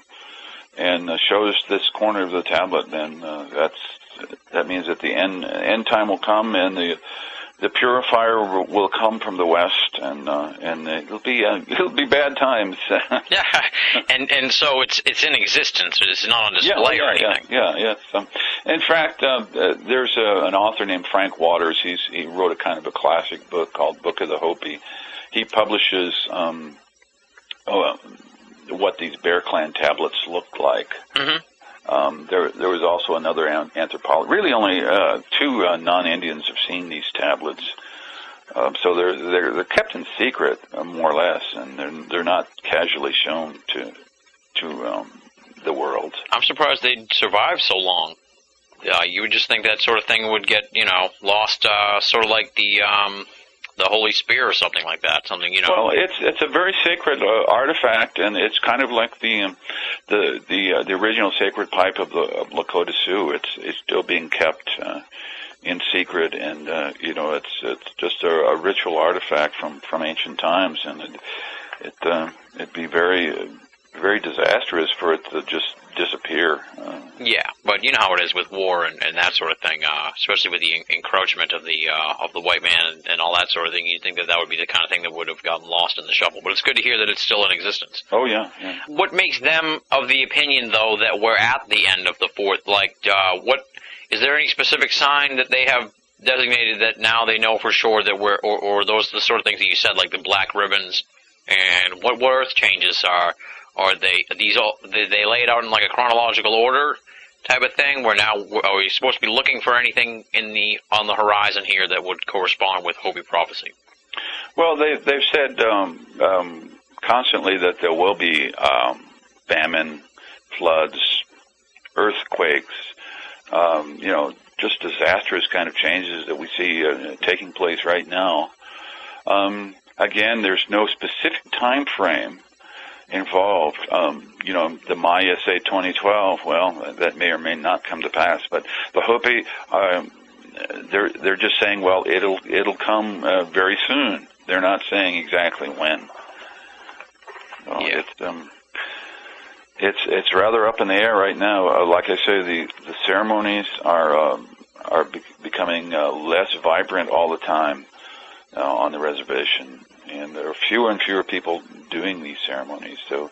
and uh, shows this corner of the tablet, then uh, that's that means that the end end time will come, and the the purifier will- will come from the west, and uh, and it'll be uh, it'll be bad times. yeah, and and so it's it's in existence. It's not on display yeah, or yeah, anything. yeah, yes. Um, in fact, uh, uh, there's a, an author named Frank Waters. He's he wrote a kind of a classic book called Book of the Hopi. He publishes um, uh, what these Bear Clan tablets looked like. Mhm. Um, there, there was also another an- anthropologist. Really, only uh, two uh, non-Indians have seen these tablets. Um, so they're they're they're kept in secret, uh, more or less, and they're they're not casually shown to to um, the world. I'm surprised they'd survive so long. Uh, you would just think that sort of thing would get you know lost, uh, sort of like the um, the Holy Spear or something like that. Something you know. Well, it's it's a very sacred uh, artifact, and it's kind of like the um, the the uh, the original sacred pipe of the of Lakota Sioux. It's it's still being kept uh, in secret, and uh, you know it's it's just a, a ritual artifact from from ancient times, and it, it uh, it'd be very very disastrous for it to just disappear. Uh, Yeah, but you know how it is with war and, and that sort of thing, uh, especially with the en- encroachment of the uh, of the white man and, and all that sort of thing. You'd think that that would be the kind of thing that would have gotten lost in the shuffle. But it's good to hear that it's still in existence. oh yeah, yeah. What makes them of the opinion, though, that we're at the end of the fourth? Like, uh, what is there any specific sign that they have designated that now they know for sure that we're, or, or those the sort of things that you said, like the black ribbons, and what what Earth changes are? Are they these all? They, they lay it out in like a chronological order type of thing? Where now are we supposed to be looking for anything in the on the horizon here that would correspond with Hopi prophecy? Well, they they've said um, um, constantly that there will be um, famine, floods, earthquakes. Um, you know, just disastrous kind of changes that we see uh, taking place right now. Um, again, there's no specific time frame involved. Um, you know, the Maya say 2012. Well, that may or may not come to pass. But the Hopi, um, they're they're just saying, well, it'll it'll come uh, very soon. They're not saying exactly when. So Yeah. It's um, it's it's rather up in the air right now. Uh, like I say, the the ceremonies are um, are be- becoming uh, less vibrant all the time uh, on the reservation, and there are fewer and fewer people doing these ceremonies. So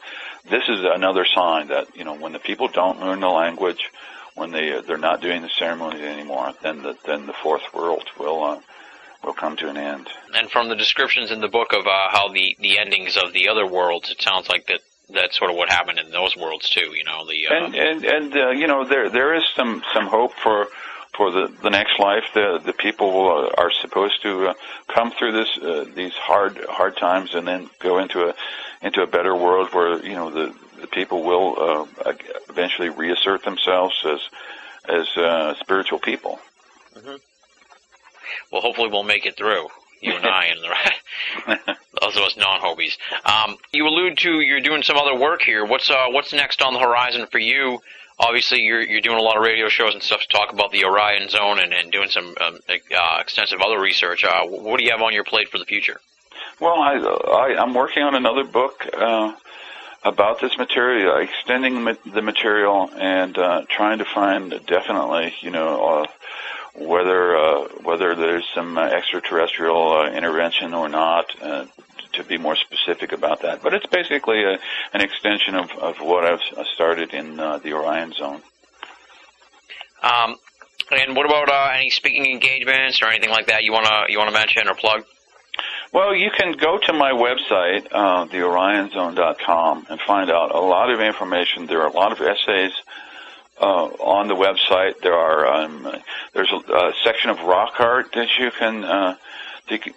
this is another sign that you know when the people don't learn the language, when they they're not doing the ceremonies anymore, then the then the fourth world will uh, will come to an end. And from the descriptions in the book of uh, how the the endings of the other worlds, it sounds like that that's sort of what happened in those worlds too. You know, the uh, and and and uh, you know there there is some some hope for for the the next life. The the people will, are supposed to uh, come through this uh, these hard hard times and then go into a into a better world where you know the the people will uh, eventually reassert themselves as as uh, spiritual people. well, hopefully we'll make it through. You and I and the those of us non-Hopis. Um, you allude to you're doing some other work here. What's uh, what's next on the horizon for you? Obviously, you're you're doing a lot of radio shows and stuff to talk about the Orion Zone and, and doing some um, uh, extensive other research. Uh, what do you have on your plate for the future? Well, I, I I'm working on another book uh, about this material, extending the material and uh, trying to find definitely, you know, uh, whether uh, whether there's some uh, extraterrestrial uh, intervention or not. Uh, to be more specific about that, but it's basically a, an extension of, of what I've started in uh, the Orion Zone. Um, and what about uh, any speaking engagements or anything like that you wanna you wanna mention or plug? Well, you can go to my website, uh, theorionzone.com, and find out a lot of information. There are a lot of essays uh, on the website. There are um, there's a, a section of rock art that you can uh,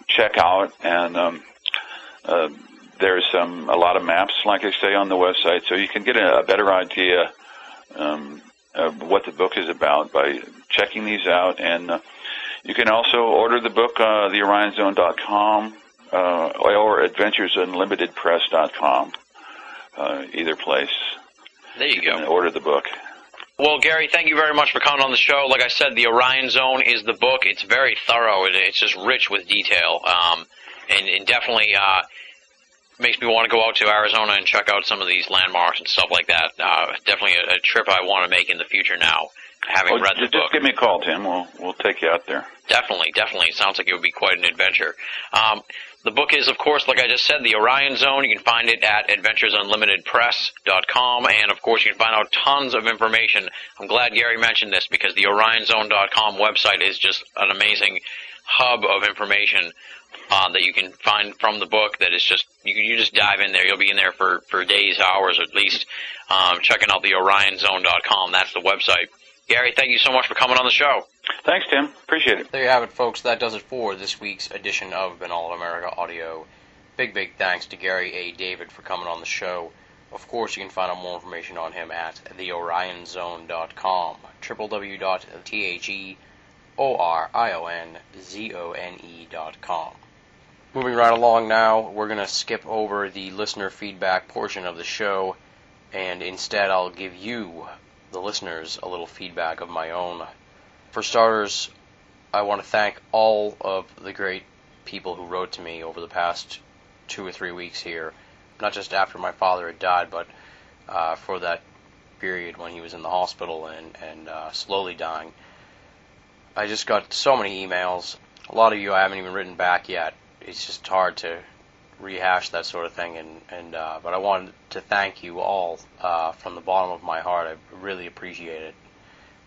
check out, and um, uh, there's um, a lot of maps, like I say, on the website, so you can get a, a better idea um, of what the book is about by checking these out. And uh, you can also order the book, uh, theorionzone.com uh, or adventuresunlimitedpress.com. Uh, either place. There you You go. order the book. Well, Gary, thank you very much for coming on the show. Like I said, the Orion Zone is the book. It's very thorough. It's just rich with detail, um, and, and definitely uh, makes me want to go out to Arizona and check out some of these landmarks and stuff like that. Uh, definitely a, a trip I want to make in the future now, having Oh, read the just, book. just give me a call, Tim. We'll we'll take you out there. Definitely, definitely. It sounds like it would be quite an adventure. Um, the book is, of course, like I just said, The Orion Zone. You can find it at adventuresunlimitedpress.com, and of course, you can find out tons of information. I'm glad Gary mentioned this because the orionzone.com website is just an amazing hub of information uh, that you can find from the book. That is just you you just dive in there. You'll be in there for for days, hours at least, um, checking out the orionzone.com. That's the website. Gary, thank you so much for coming on the show. Thanks, Tim. Appreciate it. There you have it, folks. That does it for this week's edition of Binnall of America Audio. Big, big thanks to Gary A. David for coming on the show. Of course, you can find out more information on him at theorionzone.com. www.theorionzone.com. Moving right along now, we're going to skip over the listener feedback portion of the show, and instead I'll give you, the listeners, a little feedback of my own. For starters, I want to thank all of the great people who wrote to me over the past two or three weeks here. not just after my father had died, but uh, for that period when he was in the hospital and and uh, slowly dying. I just got so many emails. A lot of you I haven't even written back yet. It's just hard to rehash that sort of thing. And and uh, but I wanted to thank you all uh, from the bottom of my heart. I really appreciate it.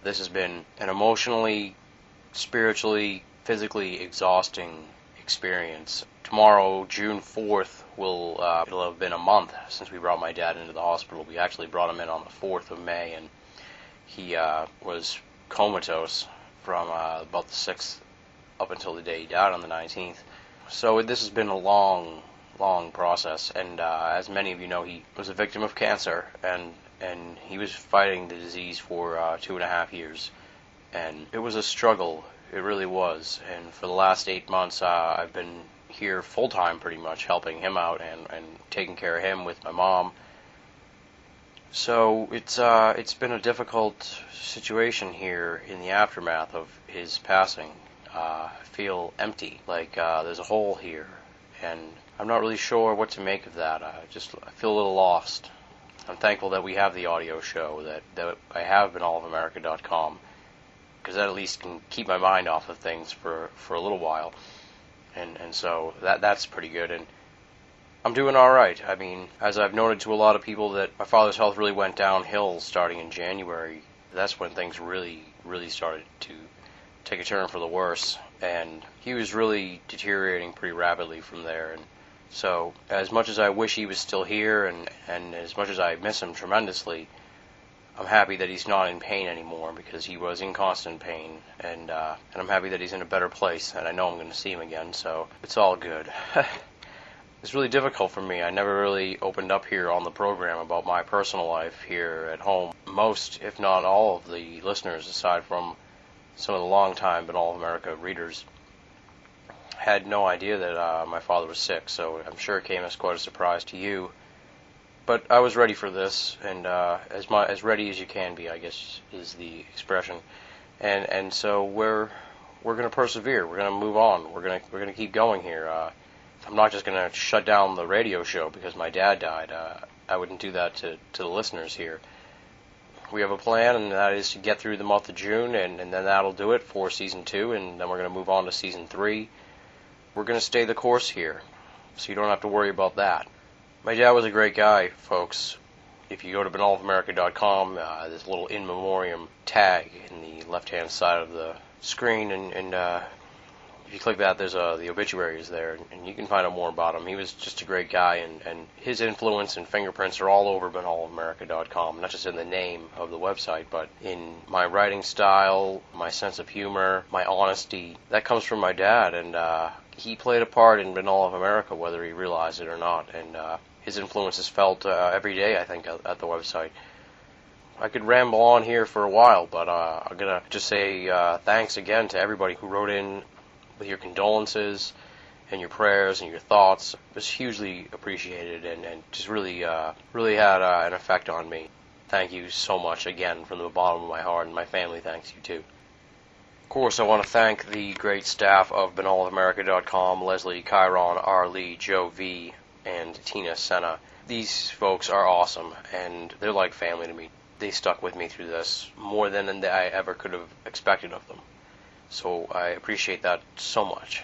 This has been an emotionally, spiritually, physically exhausting experience. Tomorrow, June 4th, will uh, it'll have been a month since we brought my dad into the hospital. We actually brought him in on the 4th of May, and he uh, was comatose from uh, about the 6th up until the day he died on the 19th. So this has been a long, long process, and uh, as many of you know, he was a victim of cancer, and and he was fighting the disease for uh, two and a half years, and it was a struggle. It really was. And for the last eight months, uh, I've been here full time, pretty much, helping him out and and taking care of him with my mom. So it's uh, it's been a difficult situation here in the aftermath of his passing. Uh, I feel empty, like uh, there's a hole here, and I'm not really sure what to make of that. I just I feel a little lost. I'm thankful that we have the audio show, that, that I have binnallofamerica.com, because that at least can keep my mind off of things for, for a little while. And, and so that that's pretty good. And I'm doing all right. I mean, as I've noted to a lot of people, that my father's health really went downhill starting in January. That's when things really, really started to take a turn for the worse. And he was really deteriorating pretty rapidly from there. And so, as much as I wish he was still here, and and as much as I miss him tremendously, I'm happy that he's not in pain anymore because he was in constant pain, and uh, and I'm happy that he's in a better place, and I know I'm going to see him again. So it's all good. it's really difficult for me. I never really opened up here on the program about my personal life here at home. Most, if not all, of the listeners, aside from some of the long-time Binnall of America readers, had no idea that uh, my father was sick. So I'm sure it came as quite a surprise to you. But I was ready for this, and uh, as my as ready as you can be, I guess is the expression. And and so we're we're going to persevere. We're going to move on. We're going to we're going to keep going here. Uh, I'm not just going to shut down the radio show because my dad died. Uh, I wouldn't do that to, to the listeners here. We have a plan, and that is to get through the month of June, and, and then that'll do it for season two, and then we're going to move on to season three. We're going to stay the course here, so you don't have to worry about that. My dad was a great guy, folks. If you go to binnallofamerica.com, uh, there's a little in memoriam tag in the left-hand side of the screen, and, and uh, if you click that, there's uh, the obituaries there, and you can find out more about him. He was just a great guy, and, and his influence and fingerprints are all over binnallofamerica.com, not just in the name of the website, but in my writing style, my sense of humor, my honesty. That comes from my dad, and uh, he played a part in Binnall of America, whether he realized it or not, and uh, his influence is felt uh, every day, I think, at, at the website. I could ramble on here for a while, but uh, I'm gonna just say uh, thanks again to everybody who wrote in with your condolences and your prayers and your thoughts. Was hugely appreciated and, and just really, uh, really had uh, an effect on me. Thank you so much again from the bottom of my heart, and my family thanks you too. Of course, I want to thank the great staff of BinnallofAmerica.com, Leslie, Chiron, R. Lee, Joe V., and Tina Senna. These folks are awesome, and they're like family to me. They stuck with me through this more than I ever could have expected of them. So I appreciate that so much.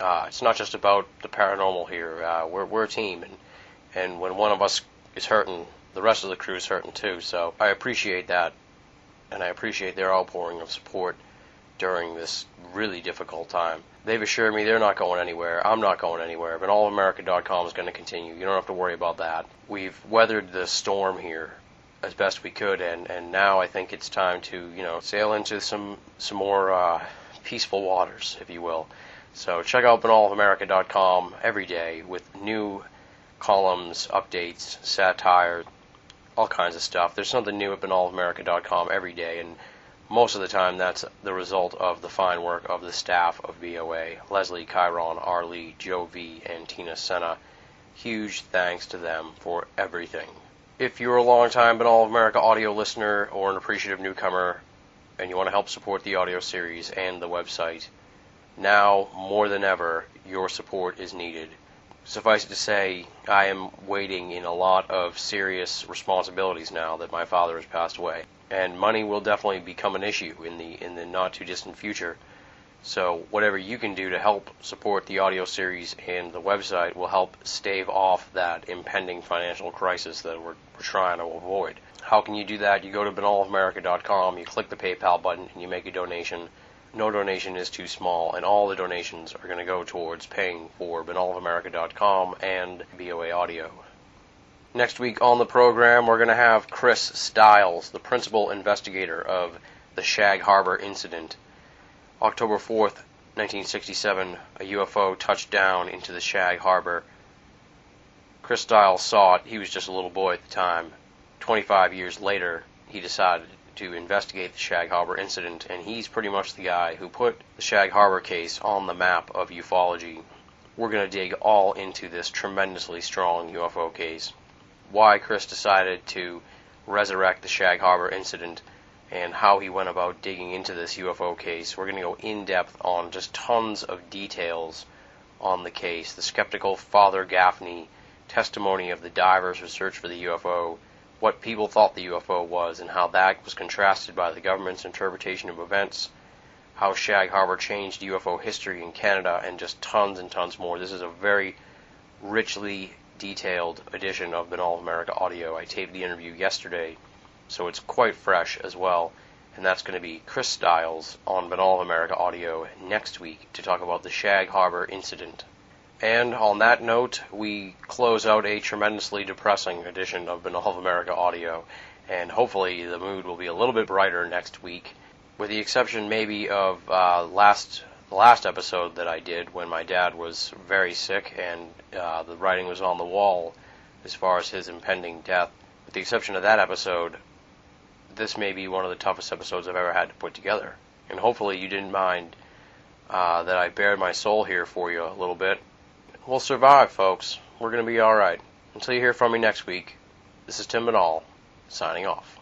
Uh, it's not just about the paranormal here. Uh, we're we're a team, and and when one of us is hurting, the rest of the crew is hurting too. So I appreciate that, and I appreciate their outpouring of support during this really difficult time. They've assured me they're not going anywhere. I'm not going anywhere. But allamerica.com is going to continue. You don't have to worry about that. We've weathered the storm here as best we could, and and now I think it's time to you know sail into some some more uh, peaceful waters, if you will. So check out binnallofamerica.com every day with new columns, updates, satire, all kinds of stuff. There's something new at binnallofamerica.com every day, and most of the time that's the result of the fine work of the staff of BOA, Leslie, Chiron, Arlie, Joe V, and Tina Senna. Huge thanks to them for everything if you're a long-time Binnall of America audio listener or an appreciative newcomer and you want to help support the audio series and the website, now more than ever, your support is needed. Suffice it to say, I am wading in a lot of serious responsibilities now that my father has passed away, and money will definitely become an issue in the in the not too distant future. So whatever you can do to help support the audio series and the website will help stave off that impending financial crisis that we're, we're trying to avoid. How can you do that? You go to binnallofamerica.com, you click the PayPal button, and you make a donation. No donation is too small, and all the donations are going to go towards paying for binnallofamerica.com and BOA Audio. Next week on the program, we're going to have Chris Styles, the principal investigator of the Shag Harbor incident. October 4th, 1967, a UFO touched down into the Shag Harbor. Chris Styles saw it. He was just a little boy at the time. 25 years later, he decided to investigate the Shag Harbor incident, and he's pretty much the guy who put the Shag Harbor case on the map of ufology. We're going to dig all into this tremendously strong UFO case. Why Chris decided to resurrect the Shag Harbor incident and how he went about digging into this UFO case. We're going to go in depth on just tons of details on the case. The skeptical Father Gaffney testimony of the divers who searched for the UFO, what people thought the UFO was, and how that was contrasted by the government's interpretation of events, how Shag Harbor changed UFO history in Canada, and just tons and tons more. This is a very richly detailed edition of Binnall America Audio. I taped the interview yesterday so it's quite fresh as well. And that's going to be Chris Styles on Binnall of America Audio next week to talk about the Shag Harbor incident. And on that note, we close out a tremendously depressing edition of Binnall of America Audio, and hopefully the mood will be a little bit brighter next week, with the exception maybe of uh, last last episode that I did when my dad was very sick and uh, the writing was on the wall as far as his impending death. With the exception of that episode, this may be one of the toughest episodes I've ever had to put together. And hopefully you didn't mind uh, that I bared my soul here for you a little bit. We'll survive, folks. We're going to be alright. Until you hear from me next week, this is Tim Binnall, signing off.